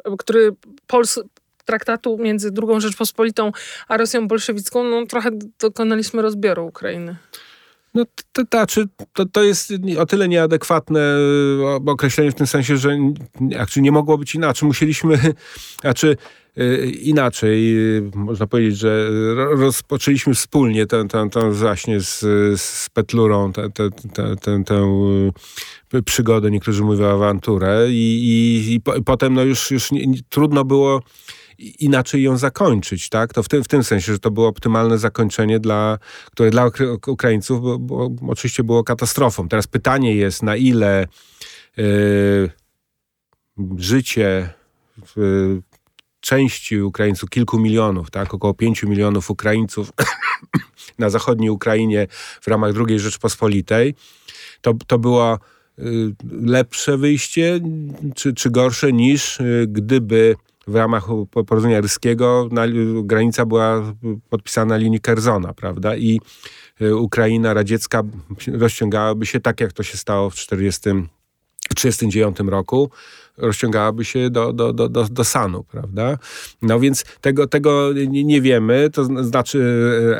e, który Pols traktatu między II Rzeczpospolitą a Rosją bolszewicką, no trochę dokonaliśmy rozbioru Ukrainy. No to, to, to, to jest o tyle nieadekwatne e, określenie w tym sensie, że znaczy nie mogło być inaczej. Musieliśmy, znaczy e, inaczej, można powiedzieć, że rozpoczęliśmy wspólnie tę, tę, tę właśnie z, z Petlurą tę, tę, tę, tę, tę przygodę, niektórzy mówią awanturę i, i, i, potem no już, już nie, trudno było inaczej ją zakończyć, tak? To w tym, w tym sensie, że to było optymalne zakończenie, dla, które dla Ukraińców bo, bo, oczywiście było katastrofą. Teraz pytanie jest, na ile yy, życie yy, części Ukraińców, kilku milionów, tak? Około pięciu milionów Ukraińców na zachodniej Ukrainie w ramach II Rzeczpospolitej, to, to było y, lepsze wyjście, czy, czy gorsze niż y, gdyby w ramach porozumienia ryskiego na, granica była podpisana na linii Kerzona, prawda? I y, Ukraina radziecka rozciągałaby się tak, jak to się stało w 1939 roku, rozciągałaby się do, do, do, do, do Sanu, prawda? No więc tego, tego nie, wiemy, to znaczy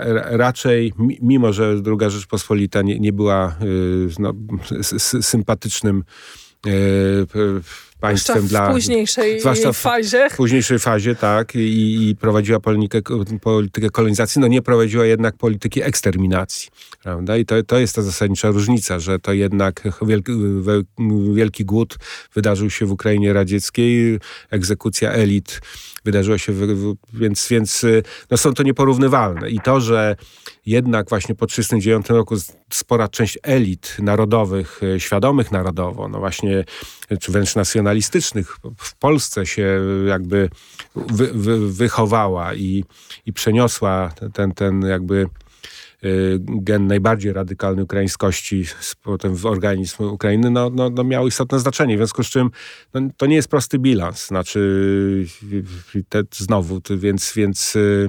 e, raczej, mimo że druga Rzeczpospolita nie, nie była y, no, sympatycznym państwem w dla... późniejszej zwłaszcza w fazie. W późniejszej fazie, tak. I, i prowadziła politykę, politykę kolonizacji, no nie prowadziła jednak polityki eksterminacji. Prawda? I to, to jest ta zasadnicza różnica, że to jednak wielki, wielki głód wydarzył się w Ukrainie radzieckiej, egzekucja elit wydarzyła się, więc, więc no są to nieporównywalne. I to, że jednak właśnie po 1939 roku spora część elit narodowych, e, świadomych narodowo, no właśnie, czy wręcz nacjonalistycznych w Polsce się jakby wy, wy, wychowała i, i przeniosła ten, ten jakby gen najbardziej radykalnej ukraińskości potem w organizm Ukrainy, no, no, no miał istotne znaczenie. W związku z czym no, to nie jest prosty bilans. Znaczy, te, znowu, więc, więc e,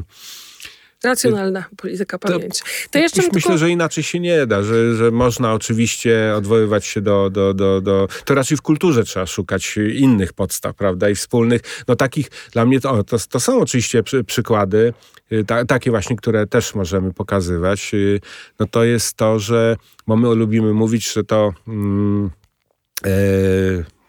Racjonalna polityka pamięci. To jeszcze myślę, tylko... że inaczej się nie da, że, że można oczywiście odwoływać się do, do, do, do... To raczej w kulturze trzeba szukać innych podstaw, prawda, i wspólnych. No takich, dla mnie to, to, to są oczywiście przy, przykłady, y, ta, takie właśnie, które też możemy pokazywać. Y, no to jest to, że bo my lubimy mówić, że to... Mm, e,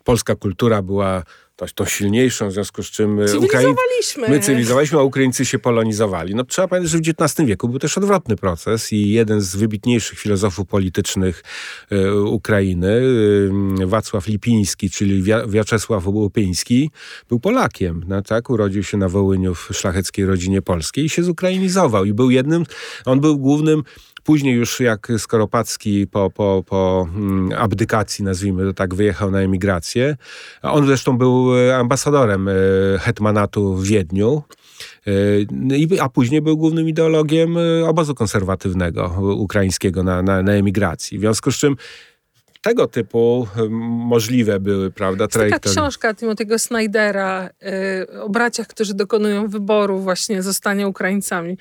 polska kultura była tą silniejszą, w związku z czym e, cywilizowaliśmy. my cywilizowaliśmy, a Ukraińcy się polonizowali. No, trzeba pamiętać, że w XIX wieku był też odwrotny proces i jeden z wybitniejszych filozofów politycznych e, Ukrainy, e, Wacław Lipiński, czyli Wiaczesław Łupiński, był Polakiem. No, tak? Urodził się na Wołyniu w szlacheckiej rodzinie polskiej i się zukrainizował. I był jednym, on był głównym Później już jak Skoropacki po, po, po mm, abdykacji, nazwijmy to tak, wyjechał na emigrację. On zresztą był e, ambasadorem e, hetmanatu w Wiedniu. E, a później był głównym ideologiem obozu konserwatywnego ukraińskiego na, na, na emigracji. W związku z czym tego typu możliwe były, prawda, trajektorie. Taka książka Timothy'ego Snydera y, o braciach, którzy dokonują wyboru właśnie zostania Ukraińcami.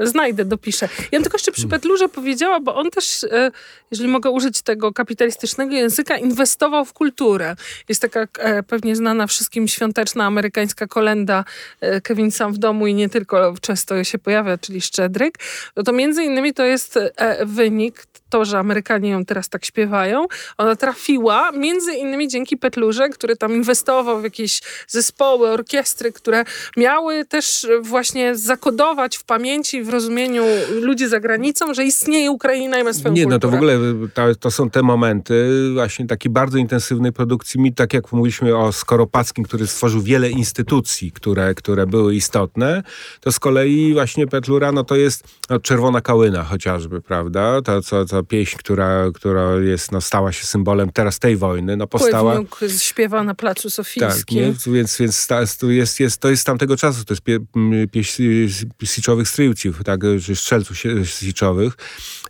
Znajdę, dopiszę. Ja bym tylko jeszcze przy. Petlurze powiedziała, bo on też, y, jeżeli mogę użyć tego kapitalistycznego języka, inwestował w kulturę. Jest taka e, pewnie znana wszystkim świąteczna amerykańska kolenda e, Kevin sam w domu i nie tylko często się pojawia, czyli Szczedryk. No to między innymi to jest e, wynik to, że Amerykanie ją teraz tak śpiewają, ona trafiła między innymi dzięki Petlurze, który tam inwestował w jakieś zespoły, orkiestry, które miały też właśnie zakodować w pamięci W rozumieniu ludzi za granicą, że istnieje Ukraina i ma swoją Nie, kulturę. no to w ogóle to, to są te momenty właśnie takiej bardzo intensywnej produkcji. Mi, tak jak mówiliśmy o Skoropackim, który stworzył wiele instytucji, które, które były istotne, to z kolei właśnie Petlura, no to jest no, Czerwona Kałyna chociażby, prawda? Ta, ta, ta pieśń, która, która jest, no, stała się symbolem teraz tej wojny, no powstała... Pływniuk śpiewa na Placu Sofijskim. Tak, nie? więc, więc ta, jest, jest, to jest z tamtego czasu, to jest pie, pieśń siczowych stryjców, tak, strzelców siczowych,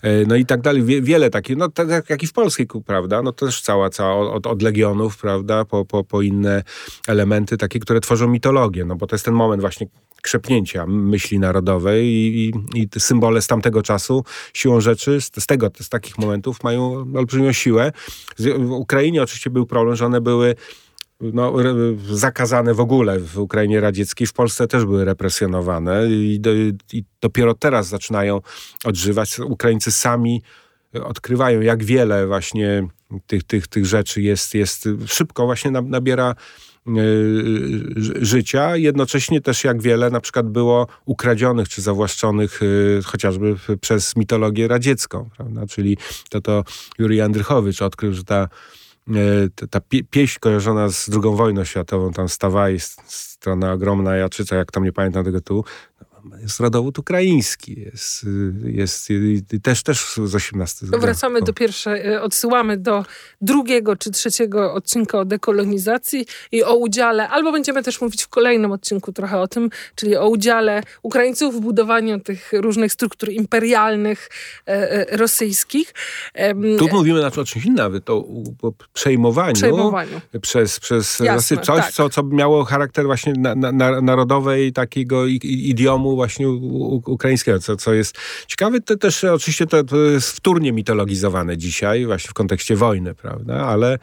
e, no i tak dalej, Wie, wiele takich, no tak jak i w polskiej, prawda, no też cała, cała od, od legionów, prawda, po, po, po inne elementy takie, które tworzą mitologię, no bo to jest ten moment właśnie krzepnięcia myśli narodowej i, i, i symbole z tamtego czasu siłą rzeczy, z, z tego, z takich momentów mają olbrzymią siłę. W Ukrainie oczywiście był problem, że one były no, zakazane w ogóle w Ukrainie radzieckiej, w Polsce też były represjonowane i, do, i dopiero teraz zaczynają odżywać. Ukraińcy sami odkrywają, jak wiele właśnie tych, tych, tych rzeczy jest, jest szybko właśnie nabiera e, życia, jednocześnie też jak wiele na przykład było ukradzionych czy zawłaszczonych e, chociażby przez mitologię radziecką, prawda? czyli to to Jurij Andrychowicz odkrył, że ta ta pieśń kojarzona z II wojną światową, tam stawaj, strona ogromna Jaczyca, jak tam nie pamiętam tego tytułu, jest rodowód ukraiński, jest, jest, jest też, też z XVIII Wracamy do pierwszej, e, odsyłamy do drugiego czy trzeciego odcinka o dekolonizacji i o udziale, albo będziemy też mówić w kolejnym odcinku trochę o tym, czyli o udziale Ukraińców w budowaniu tych różnych struktur imperialnych e, e, rosyjskich. Tu mówimy na o czymś innym nawet, o, o przejmowaniu, przejmowaniu, przez, przez Jasne, Rosję, coś, tak. co, co miało charakter właśnie na, na, narodowej takiego idiomu właśnie ukraińskiego, co, co jest ciekawe. To też oczywiście to, jest wtórnie mitologizowane dzisiaj, właśnie w kontekście wojny, prawda? Ale,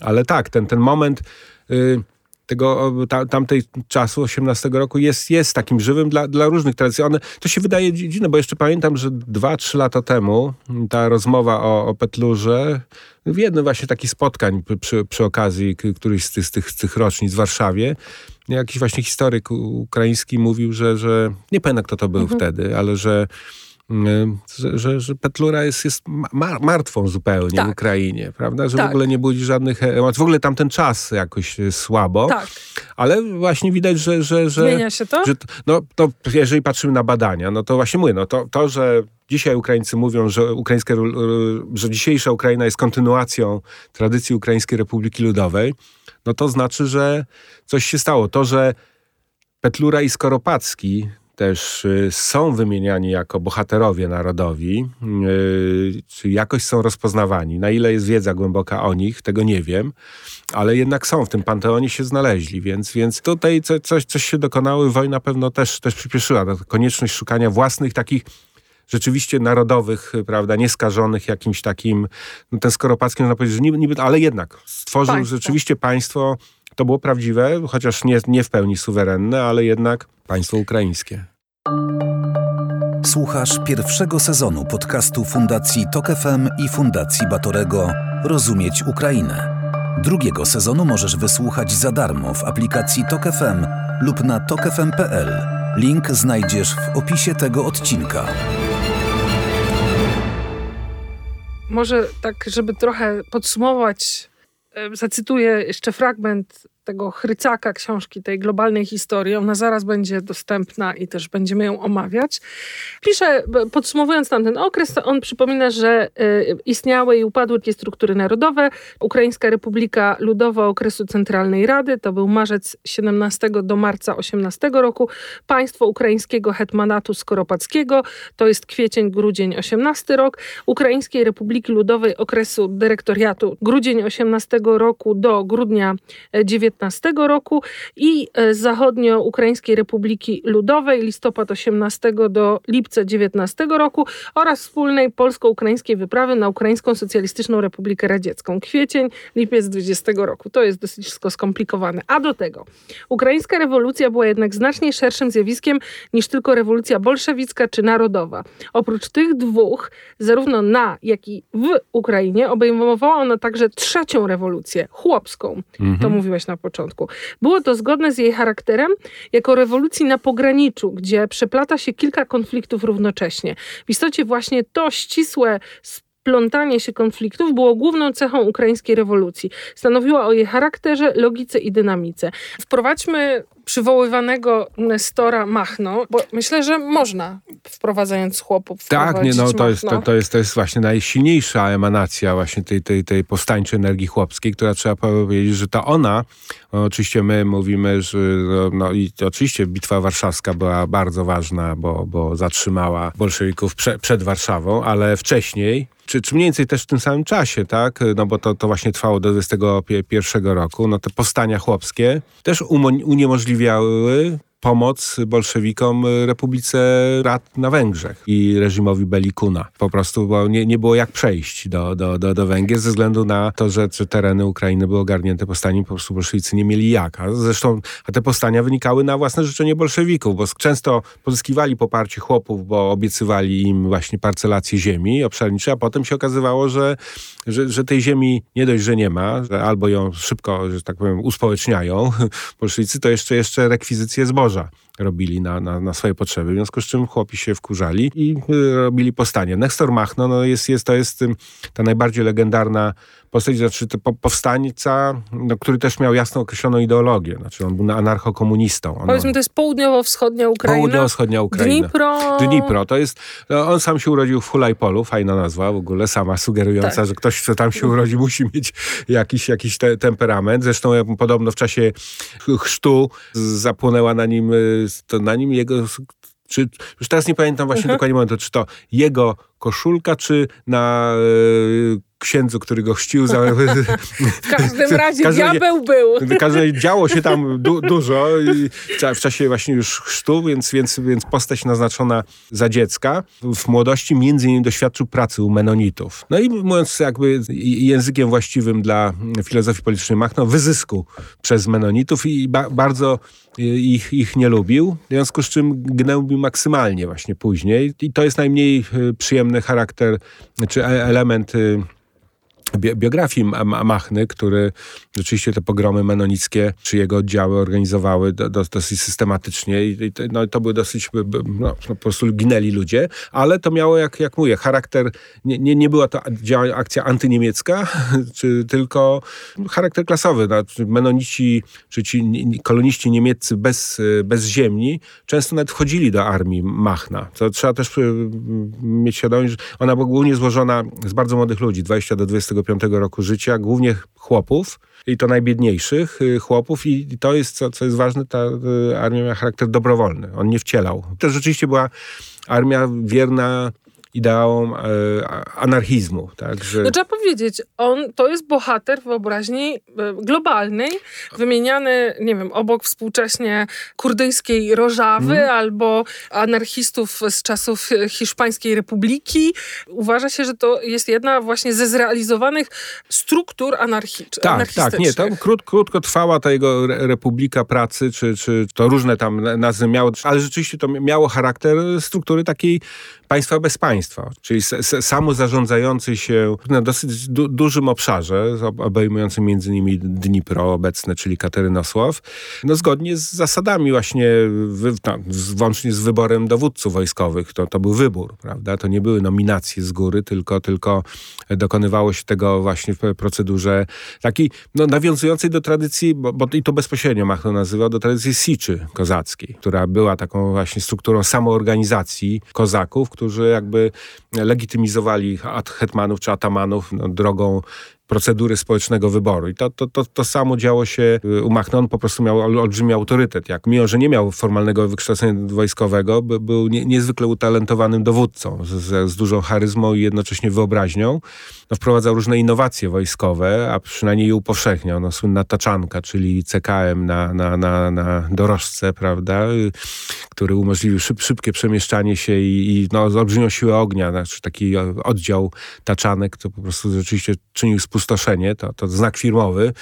ale tak, ten, ten moment... Y, tego ta, tamtej czasu, 18 roku, jest, jest takim żywym dla, dla różnych tradycji. One, to się wydaje dziwne, bo jeszcze pamiętam, że dwa, trzy lata temu ta rozmowa o, o Petlurze w jednym właśnie takich spotkań przy, przy okazji któryś z tych, z, tych, z tych rocznic w Warszawie, jakiś właśnie historyk ukraiński mówił, że, że nie pamiętam kto to był mhm. wtedy, ale że że, że, że Petlura jest, jest martwą zupełnie tak. w Ukrainie, prawda? Że tak. w ogóle nie budzi żadnych emocji. W ogóle tamten czas jakoś słabo. Tak. Ale właśnie widać, że... że, że Zmienia się to? Że, no, to jeżeli patrzymy na badania, no to właśnie mówię, no to, to że dzisiaj Ukraińcy mówią, że, ukraińskie, że dzisiejsza Ukraina jest kontynuacją tradycji Ukraińskiej Republiki Ludowej, no to znaczy, że coś się stało. To, że Petlura i Skoropacki też y, są wymieniani jako bohaterowie narodowi, y, czy jakoś są rozpoznawani. Na ile jest wiedza głęboka o nich, tego nie wiem, ale jednak są, w tym panteonie się znaleźli, więc, więc tutaj coś, coś się dokonało. Wojna pewno też, też przyspieszyła. Konieczność szukania własnych takich rzeczywiście narodowych, prawda, nieskażonych jakimś takim, no ten Skoropacki można powiedzieć, że niby, niby ale jednak stworzył rzeczywiście państwo, to było prawdziwe, chociaż nie, nie w pełni suwerenne, ale jednak państwo ukraińskie. Słuchasz pierwszego sezonu podcastu Fundacji Tok FM i Fundacji Batorego Rozumieć Ukrainę. Drugiego sezonu możesz wysłuchać za darmo w aplikacji Tok FM lub na tokefm.pl. Link znajdziesz w opisie tego odcinka. Może tak, żeby trochę podsumować, zacytuję jeszcze fragment tego chrycaka książki, tej globalnej historii. Ona zaraz będzie dostępna i też będziemy ją omawiać. Pisze, podsumowując tamten okres, on przypomina, że y, istniały i upadły takie struktury narodowe. Ukraińska Republika Ludowa okresu Centralnej Rady, to był marzec 17 do marca 18 roku. Państwo Ukraińskiego Hetmanatu Skoropackiego, to jest kwiecień, grudzień 18 rok. Ukraińskiej Republiki Ludowej okresu dyrektoriatu grudzień 18 roku do grudnia 19 roku i e, Zachodnio-Ukraińskiej Republiki Ludowej listopad 18 do lipca 19 roku oraz wspólnej polsko-ukraińskiej wyprawy na Ukraińską Socjalistyczną Republikę Radziecką kwiecień, lipiec 20 roku. To jest dosyć wszystko skomplikowane. A do tego ukraińska rewolucja była jednak znacznie szerszym zjawiskiem niż tylko rewolucja bolszewicka czy narodowa. Oprócz tych dwóch, zarówno na, jak i w Ukrainie obejmowała ona także trzecią rewolucję, chłopską. Mhm. To mówiłaś na początku. Było to zgodne z jej charakterem jako rewolucji na pograniczu, gdzie przeplata się kilka konfliktów równocześnie. W istocie właśnie to ścisłe plątanie się konfliktów było główną cechą ukraińskiej rewolucji. Stanowiła o jej charakterze, logice i dynamice. Wprowadźmy przywoływanego Nestora Machno, bo myślę, że można wprowadzając chłopów Tak, nie, no to jest, to, to, jest, to jest właśnie najsilniejsza emanacja właśnie tej, tej, tej powstańczej energii chłopskiej, która trzeba powiedzieć, że to ona, oczywiście my mówimy, że no, no i oczywiście Bitwa Warszawska była bardzo ważna, bo, bo zatrzymała bolszewików prze, przed Warszawą, ale wcześniej czy, czy mniej więcej też w tym samym czasie, tak? No bo to, to właśnie trwało do 21 roku. No te powstania chłopskie też uniemożliwiały pomoc bolszewikom Republice Rad na Węgrzech i reżimowi Belikuna. Po prostu bo nie, nie było jak przejść do, do, do, do Węgier ze względu na to, że, że tereny Ukrainy były ogarnięte powstaniem, po prostu bolszewicy nie mieli jak. A zresztą a te powstania wynikały na własne życzenie bolszewików, bo często pozyskiwali poparcie chłopów, bo obiecywali im właśnie parcelację ziemi obszarniczej, a potem się okazywało, że, że, że tej ziemi nie dość, że nie ma, że albo ją szybko, że tak powiem, uspołeczniają bolszewicy, to jeszcze, jeszcze rekwizycje zboża этажа. Robili na, na, na, swoje potrzeby, w związku z czym chłopi się wkurzali i y, robili postanie. Nestor Machno no jest, jest, to jest ta najbardziej legendarna postać, znaczy to powstańca, no, który też miał jasno określoną ideologię. Znaczy on był anarchokomunistą. On, Powiedzmy, to jest południowo-wschodnia Ukraina. Południowo-wschodnia Ukraina. Dnipro. Dnipro. To jest, no, on sam się urodził w Hulajpolu, fajna nazwa w ogóle, sama sugerująca, tak. że ktoś, kto tam się urodzi, musi mieć jakiś, jakiś te, temperament. Zresztą podobno w czasie chrztu zapłonęła na nim, to na nim jego czy, już teraz nie pamiętam właśnie mhm. dokładnie momentu, czy to jego koszulka, czy na y, księdzu, który go chrzcił. Za... w każdym razie każdym diabeł był. W każdym razie działo się tam du dużo w czasie właśnie już chrztu, więc, więc, więc postać naznaczona za dziecka. W młodości między innymi doświadczył pracy u menonitów. No i mówiąc jakby językiem właściwym dla filozofii politycznej Machno, wyzysku przez menonitów i ba bardzo ich, ich nie lubił, w związku z czym gnębił maksymalnie właśnie później. I to jest najmniej y, przyjemny charakter, czy e-, element y, biografii Machny, który rzeczywiście te pogromy menonickie, czy jego oddziały organizowały do, do, dosyć systematycznie i, no, to były dosyć, no, no, po prostu ginęli ludzie, ale to miało, jak, jak mówię, charakter, nie, nie, nie była to akcja antyniemiecka, czy tylko charakter klasowy. No, menonici, czy ci koloniści niemieccy bez, bez ziemi często nawet wchodzili do armii Machna. To trzeba też y, mieć świadomość, że ona była głównie złożona z bardzo młodych ludzi, 20 do 20 25 roku życia, głównie chłopów i to najbiedniejszych y, chłopów i to jest, co, co jest ważne, ta y, armia miała charakter dobrowolny. On nie wcielał. To rzeczywiście była armia wierna ideałom e, anarchizmu. Tak, że... No trzeba powiedzieć, on to jest bohater wyobraźni e, globalnej, wymieniany, nie wiem, obok współcześnie kurdyjskiej Rożawy hmm. albo anarchistów z czasów Hiszpańskiej Republiki. Uważa się, że to jest jedna właśnie ze zrealizowanych struktur anarchii, tak, Tak, nie, tam krót, krótko trwała ta jego Republika Pracy, czy, czy to różne tam nazwy miało, ale rzeczywiście to miało charakter struktury takiej państwa bez państwa, czyli samo zarządzający się na dosyć du dużym obszarze, obejmującym między innymi Dnipro obecne, czyli Katerynosław, no zgodnie z zasadami właśnie, wy, no, włącznie z wyborem dowódców wojskowych. To, to był wybór, prawda? To nie były nominacje z góry, tylko, tylko dokonywało się tego właśnie w procedurze takiej, no nawiązującej do tradycji, bo, bo i to bezpośrednio Machno nazywał, do tradycji Siczy kozackiej, która była taką właśnie strukturą samoorganizacji kozaków, którzy jakby legitymizowali hetmanów czy atamanów no, drogą procedury społecznego wyboru. I to, to, to, to samo działo się y, u Machno. On po prostu miał olbrzymi autorytet. Jak, mimo, że nie miał formalnego wykształcenia wojskowego, by, był nie, niezwykle utalentowanym dowódcą z, z, dużą charyzmą i jednocześnie wyobraźnią. No, wprowadzał różne innowacje wojskowe, a przynajmniej je upowszechniał. No, słynna taczanka, czyli CKM na, na, na, na dorożce, prawda, y, który umożliwił szyb, szybkie przemieszczanie się i, i no, olbrzymią siłę ognia. Znaczy taki oddział taczanek, to po prostu rzeczywiście czynił spustoszenie, to, to znak firmowy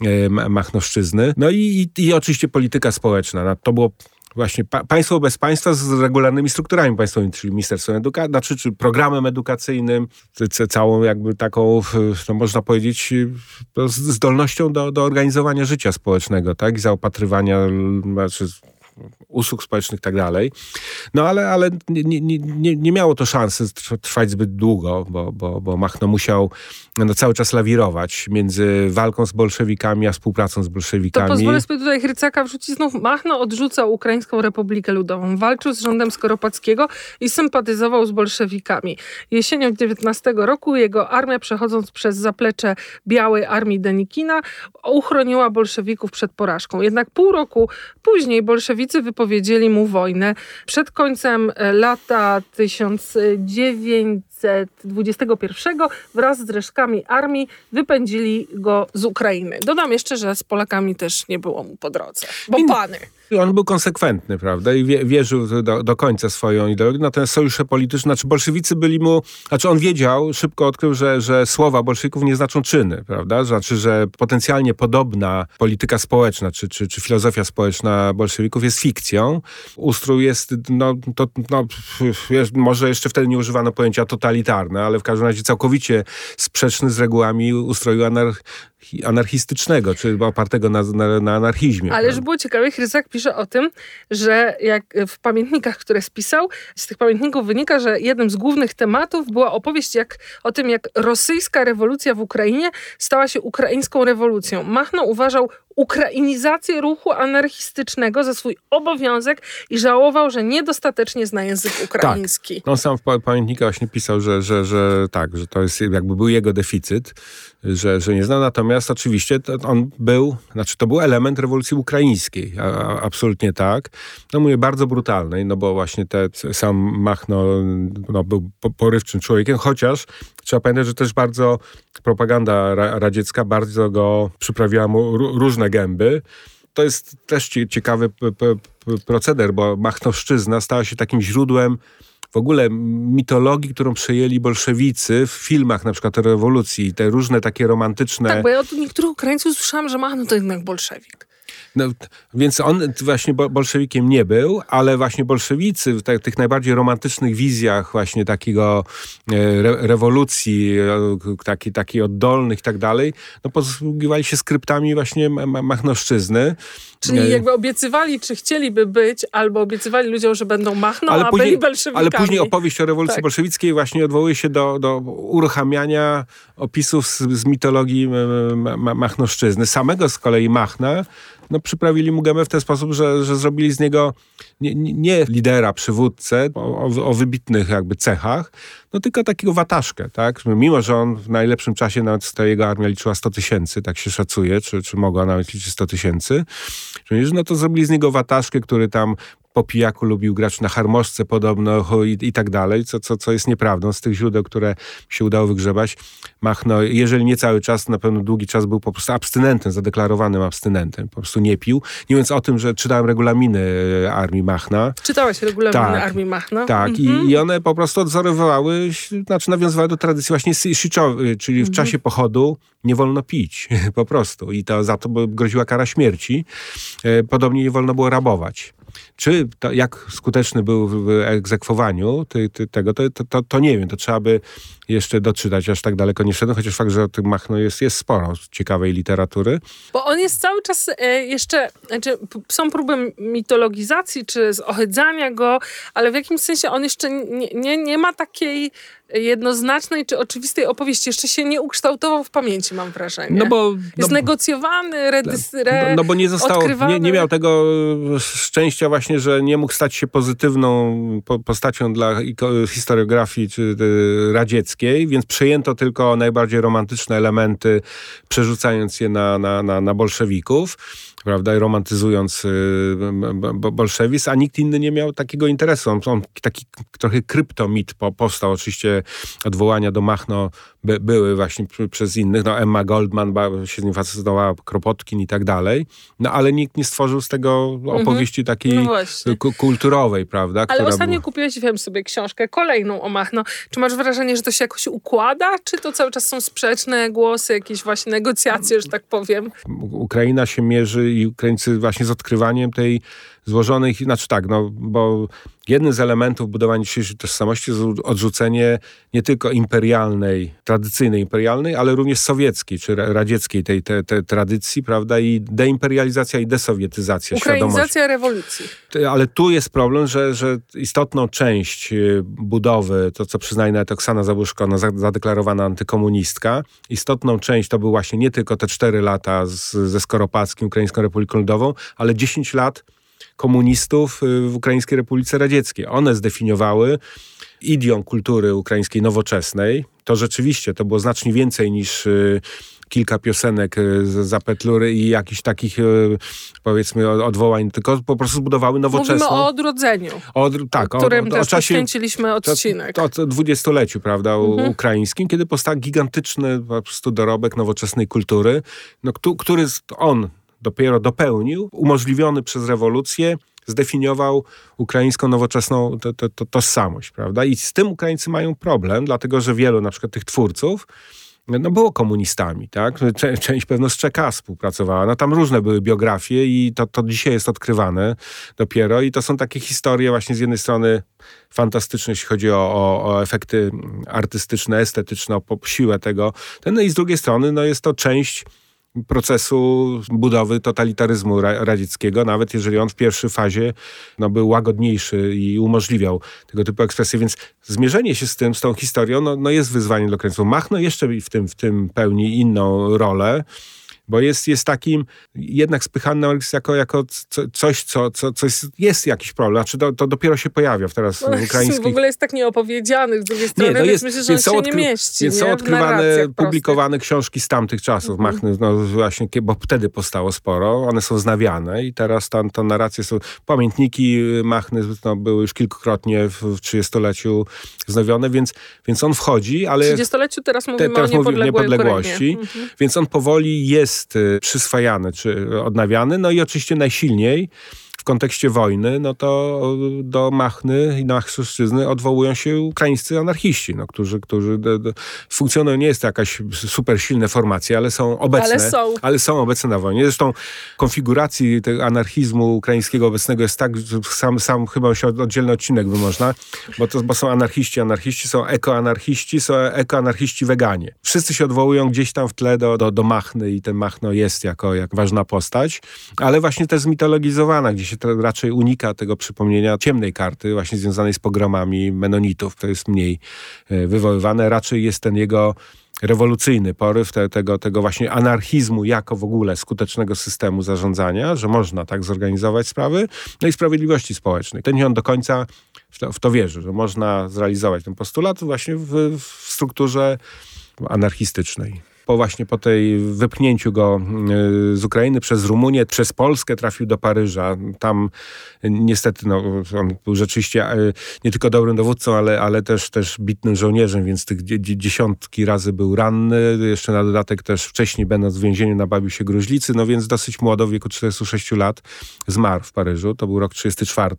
e, Machnowszczyzny. No i, i, i oczywiście polityka społeczna. No, to było właśnie pa, państwo bez państwa z regularnymi strukturami państwowymi, czyli Ministerstwem Edukacji, znaczy, czy programem edukacyjnym, całą jakby taką, no można powiedzieć, zdolnością do, do organizowania życia społecznego, tak, i zaopatrywania, znaczy usług społecznych i tak dalej. No ale, ale nie, nie, nie, miało to szansy trwać zbyt długo, bo, bo, bo Machno musiał no, cały czas lawirować między walką z bolszewikami, a współpracą z bolszewikami. To pozwolę sobie tutaj Hrycaka wrzucić znów. Machno odrzucał Ukraińską Republikę Ludową, walczył z rządem Skoropackiego i sympatyzował z bolszewikami. Jesienią 19 roku jego armia, przechodząc przez zaplecze Białej Armii Denikina, uchroniła bolszewików przed porażką. Jednak pół roku później bolszewicy wypowiedzieli mu wojnę. Przed końcem lata 1900 1921 wraz z resztkami armii wypędzili go z Ukrainy. Dodam jeszcze, że z Polakami też nie było mu po drodze, bo pany. On był konsekwentny, prawda, i wierzył do, do końca swoją ideologię. Natomiast sojusze polityczne, znaczy bolszewicy byli mu, znaczy on wiedział, szybko odkrył, że, że słowa bolszewików nie znaczą czyny, prawda, znaczy, że potencjalnie podobna polityka społeczna, czy, czy, czy filozofia społeczna bolszewików jest fikcją. Ustrój jest, no, to, no, może jeszcze wtedy nie używano pojęcia totalitarne, ale w każdym razie całkowicie sprzeczny z regułami ustroju anar anarchistycznego, czy opartego na, na, na anarchizmie. Ale żeby było ciekawe, Chrysak pisze o tym, że jak w pamiętnikach, które spisał, z tych pamiętników wynika, że jednym z głównych tematów była opowieść jak, o tym, jak rosyjska rewolucja w Ukrainie stała się ukraińską rewolucją. Machno uważał ukrainizację ruchu anarchistycznego za swój obowiązek i żałował, że niedostatecznie zna język ukraiński. Tak. On sam w pamiętnikach właśnie pisał, że, że, że tak, że to jest jakby był jego deficyt, że, że nie zna. Natomiast oczywiście on był, znaczy to był element rewolucji ukraińskiej, a, a, absolutnie tak. No mówię, bardzo brutalnej, no bo właśnie te, sam Machno no, był porywczym człowiekiem, chociaż trzeba pamiętać, że też bardzo propaganda radziecka bardzo go przyprawiła mu różne gęby. To jest też ciekawy proceder, bo Machnowszczyzna stała się takim źródłem w ogóle mitologii, którą przejęli bolszewicy w filmach na przykład o rewolucji, te różne takie romantyczne... Tak, bo ja od niektórych Ukraińców słyszałam, że Machno to jednak bolszewik. No, więc on właśnie bolszewikiem nie był, ale właśnie bolszewicy w te, tych najbardziej romantycznych wizjach właśnie takiego e, re, rewolucji, e, taki, taki oddolnych i tak dalej, no posługiwali się skryptami właśnie machnoszczyzny. Czyli e, jakby obiecywali, czy chcieliby być, albo obiecywali ludziom, że będą machną, ale a później, byli bolszewikami. Ale później opowieść o rewolucji tak. bolszewickiej właśnie odwołuje się do, do uruchamiania opisów z, z mitologii machnoszczyzny. Samego z kolei Machna no, przyprawili mu gemę w ten sposób, że, że zrobili z niego nie, nie lidera, przywódcę o, o, wybitnych jakby cechach, no tylko takiego wataszkę, tak? Mimo, że on w najlepszym czasie nawet ta jego armia liczyła 100 tysięcy, tak się szacuje, czy, czy mogła nawet liczyć 100 tysięcy, no to zrobili z niego wataszkę, który tam po pijaku lubił grać na harmoszce podobno i, i tak dalej, co, co, co jest nieprawdą. Z tych źródeł, które się udało wygrzebać, Machno, jeżeli nie cały czas, na pewno długi czas był po prostu abstynentem, zadeklarowanym abstynentem. Po prostu nie pił. Nie mówiąc o tym, że czytałem regulaminy e, armii Machna. Czytałeś regulaminy tak, armii Machna? Tak. Mhm. I, I one po prostu odzorowywały, znaczy nawiązywały do tradycji właśnie siczowej, czyli w mhm. czasie pochodu nie wolno pić po prostu. I to za to groziła kara śmierci. E, podobnie nie wolno było rabować. Czy to, jak skuteczny był w egzekwowaniu ty, ty, tego, to, to, to, nie wiem. To trzeba by jeszcze doczytać, aż tak daleko nie szedłem, chociaż fakt, że o tym Machno jest, jest sporo ciekawej literatury. Bo on jest cały czas e, jeszcze, znaczy są próby mitologizacji, czy zohydzania go, ale w jakimś sensie on jeszcze nie, nie, nie ma takiej jednoznacznej czy oczywistej opowieści. Jeszcze się nie ukształtował w pamięci, mam wrażenie. No bo... Jest no, negocjowany, redys, re, no, no, bo nie został, nie, nie, miał tego szczęścia właśnie, że nie mógł stać się pozytywną postacią dla historiografii y, radzieckiej, więc przejęto tylko najbardziej romantyczne elementy, przerzucając je na, na, na, na bolszewików prawda, romantyzując y, bolszewizm, a nikt inny nie miał takiego interesu. On, on taki trochę kryptomit po, powstał, oczywiście odwołania do Machno by, były właśnie przez innych. No Emma Goldman się z nim fascynowała, Kropotkin i tak dalej. No ale nikt nie stworzył z tego mhm. opowieści takiej no kulturowej, prawda? Ale ostatnio była... kupiłeś, wiem sobie, książkę kolejną o Machno. Czy masz wrażenie, że to się jakoś układa? Czy to cały czas są sprzeczne głosy, jakieś właśnie negocjacje, że tak powiem? Ukraina się mierzy i Ukraińcy właśnie z odkrywaniem tej złożonych, znaczy tak, no bo jednym z elementów budowania dzisiejszej tożsamości jest odrzucenie nie tylko imperialnej, tradycyjnej imperialnej, ale również sowieckiej czy radzieckiej tej, tej, tej tradycji, prawda, i deimperializacja i desowietyzacja Ukrainizacja rewolucji. Ale tu jest problem, że, że istotną część y, budowy, to co przyznaje nawet Oksana Zabuszko, no, zadeklarowana antykomunistka, istotną część to był właśnie nie tylko te cztery lata z, ze Skoropackim, Ukraińską Republiką Ludową, ale 10 lat komunistów y, w Ukraińskiej Republice Radzieckiej. One zdefiniowały idiom kultury ukraińskiej nowoczesnej. To rzeczywiście, to było znacznie więcej niż y, kilka piosenek y, z Petlury i jakichś takich powiedzmy odwołań, tylko po prostu zbudowały nowoczesną... Mówimy o odrodzeniu, o, tak, o którym o, o, też czasie, poświęciliśmy odcinek. To, to dwudziestoleciu, prawda, mhm. ukraińskim, kiedy powstał gigantyczny po prostu dorobek nowoczesnej kultury, no, który on dopiero dopełnił, umożliwiony przez rewolucję, zdefiniował ukraińską nowoczesną to, to, to, tożsamość, prawda? I z tym Ukraińcy mają problem, dlatego że wielu na przykład tych twórców no było komunistami, tak? Część pewno z Czeka współpracowała. No tam różne były biografie i to, to dzisiaj jest odkrywane dopiero i to są takie historie właśnie z jednej strony fantastyczne, jeśli chodzi o, o, o efekty artystyczne, estetyczne, o siłę tego, no i z drugiej strony no jest to część procesu budowy totalitaryzmu radzieckiego, nawet jeżeli on w pierwszej fazie no, był łagodniejszy i umożliwiał tego typu ekspresje. Więc zmierzenie się z tym, z tą historią, no, no jest wyzwaniem dla Ukraińców. Machno jeszcze w tym, w tym pełni inną rolę bo jest, jest takim jednak spychany jako, jako coś, co, co, coś jest jakiś problem. Znaczy to, to dopiero się pojawia teraz no, w ukraińskich... w ogóle jest tak nieopowiedziany z drugiej strony, nie, no jest, myślę, że więc on się odkry... nie mieści. Więc nie? są odkrywane, publikowane książki z tamtych czasów, mhm. Machny, no właśnie, bo wtedy powstało sporo, one są znawiane i teraz tam to narracje są... Pamiętniki Machny no, były już kilkukrotnie w trzydziestoleciu wznowione, więc, więc on wchodzi, ale... W trzydziestoleciu teraz mówimy te, teraz o niepodległości, mhm. więc on powoli jest jest y, przyswajany czy odnawiany. No i oczywiście najsilniej w kontekście wojny, no to do Machny i na Machsuszczyzny odwołują się ukraińscy anarchiści, no, którzy, którzy do, do, funkcjonują, nie jest to jakaś super silne formacje, ale są obecne. Ale są. ale są obecne na wojnie. Zresztą konfiguracji tego anarchizmu ukraińskiego obecnego jest tak, że sam, sam chyba się oddzielny odcinek by można, bo, to, bo są anarchiści, anarchiści, są ekoanarchiści, są ekoanarchiści weganie. Wszyscy się odwołują gdzieś tam w tle do, do, do Machny i ten Machno jest jako jak ważna postać, ale właśnie też zmitologizowana, gdzieś się raczej unika tego przypomnienia ciemnej karty, właśnie związanej z pogromami menonitów. To jest mniej e, wywoływane. Raczej jest ten jego rewolucyjny poryw te, tego, tego właśnie anarchizmu jako w ogóle skutecznego systemu zarządzania, że można tak zorganizować sprawy, no i sprawiedliwości społecznej. Ten on do końca w to, w to wierzy, że można zrealizować ten postulat właśnie w, w strukturze anarchistycznej po właśnie po tej wypchnięciu go y, z Ukrainy przez Rumunię, przez Polskę trafił do Paryża. Tam niestety no, on był rzeczywiście y, nie tylko dobrym dowódcą, ale, ale też, też bitnym żołnierzem, więc tych dziesiątki razy był ranny. Jeszcze na dodatek też wcześniej będąc w więzieniu nabawił się gruźlicy, no więc dosyć młodo, w wieku 46 lat zmarł w Paryżu. To był rok 34.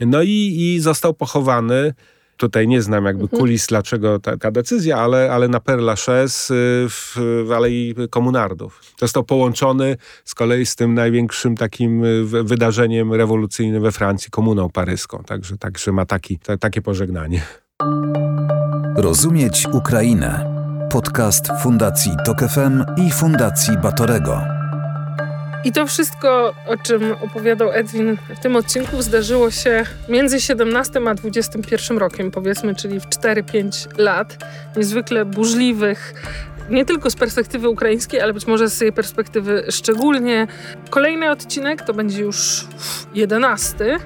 No i, i został pochowany Tutaj nie znam jakby mhm. kulis, dlaczego taka decyzja, ale, ale na Père Lachaise y, w, w Alei Komunardów. Został połączony z kolei z tym największym takim y, wydarzeniem rewolucyjnym we Francji, komuną paryską. Także, także ma taki, ta, takie pożegnanie. Rozumieć Ukrainę. Podcast Fundacji Tok FM i Fundacji Batorego. I to wszystko, o czym opowiadał Edwin w tym odcinku, zdarzyło się między 17 a 21 rokiem, powiedzmy, czyli w 4-5 lat. Niezwykle burzliwych, nie tylko z perspektywy ukraińskiej, ale być może z jej perspektywy szczególnie. Kolejny odcinek to będzie już 11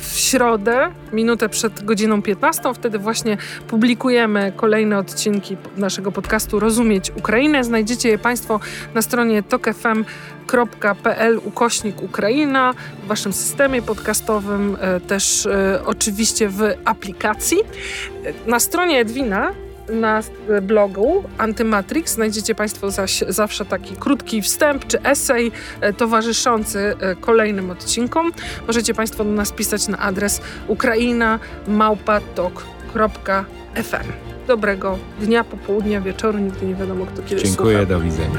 w środę, minutę przed godziną 15. Wtedy właśnie publikujemy kolejne odcinki naszego podcastu Rozumieć Ukrainę. Znajdziecie je Państwo na stronie tokefm.pl ukośnik Ukraina w Waszym systemie podcastowym, e, też e, oczywiście w aplikacji. Na stronie Edwina na blogu Antymatrix znajdziecie Państwo zaś zawsze taki krótki wstęp czy esej e, towarzyszący e, kolejnym odcinkom. Możecie Państwo do nas pisać na adres ukraina.małpatok.fm. Dobrego dnia, popołudnia, wieczoru, nigdy nie wiadomo kto kiedy Dziękuję, słucha. do widzenia.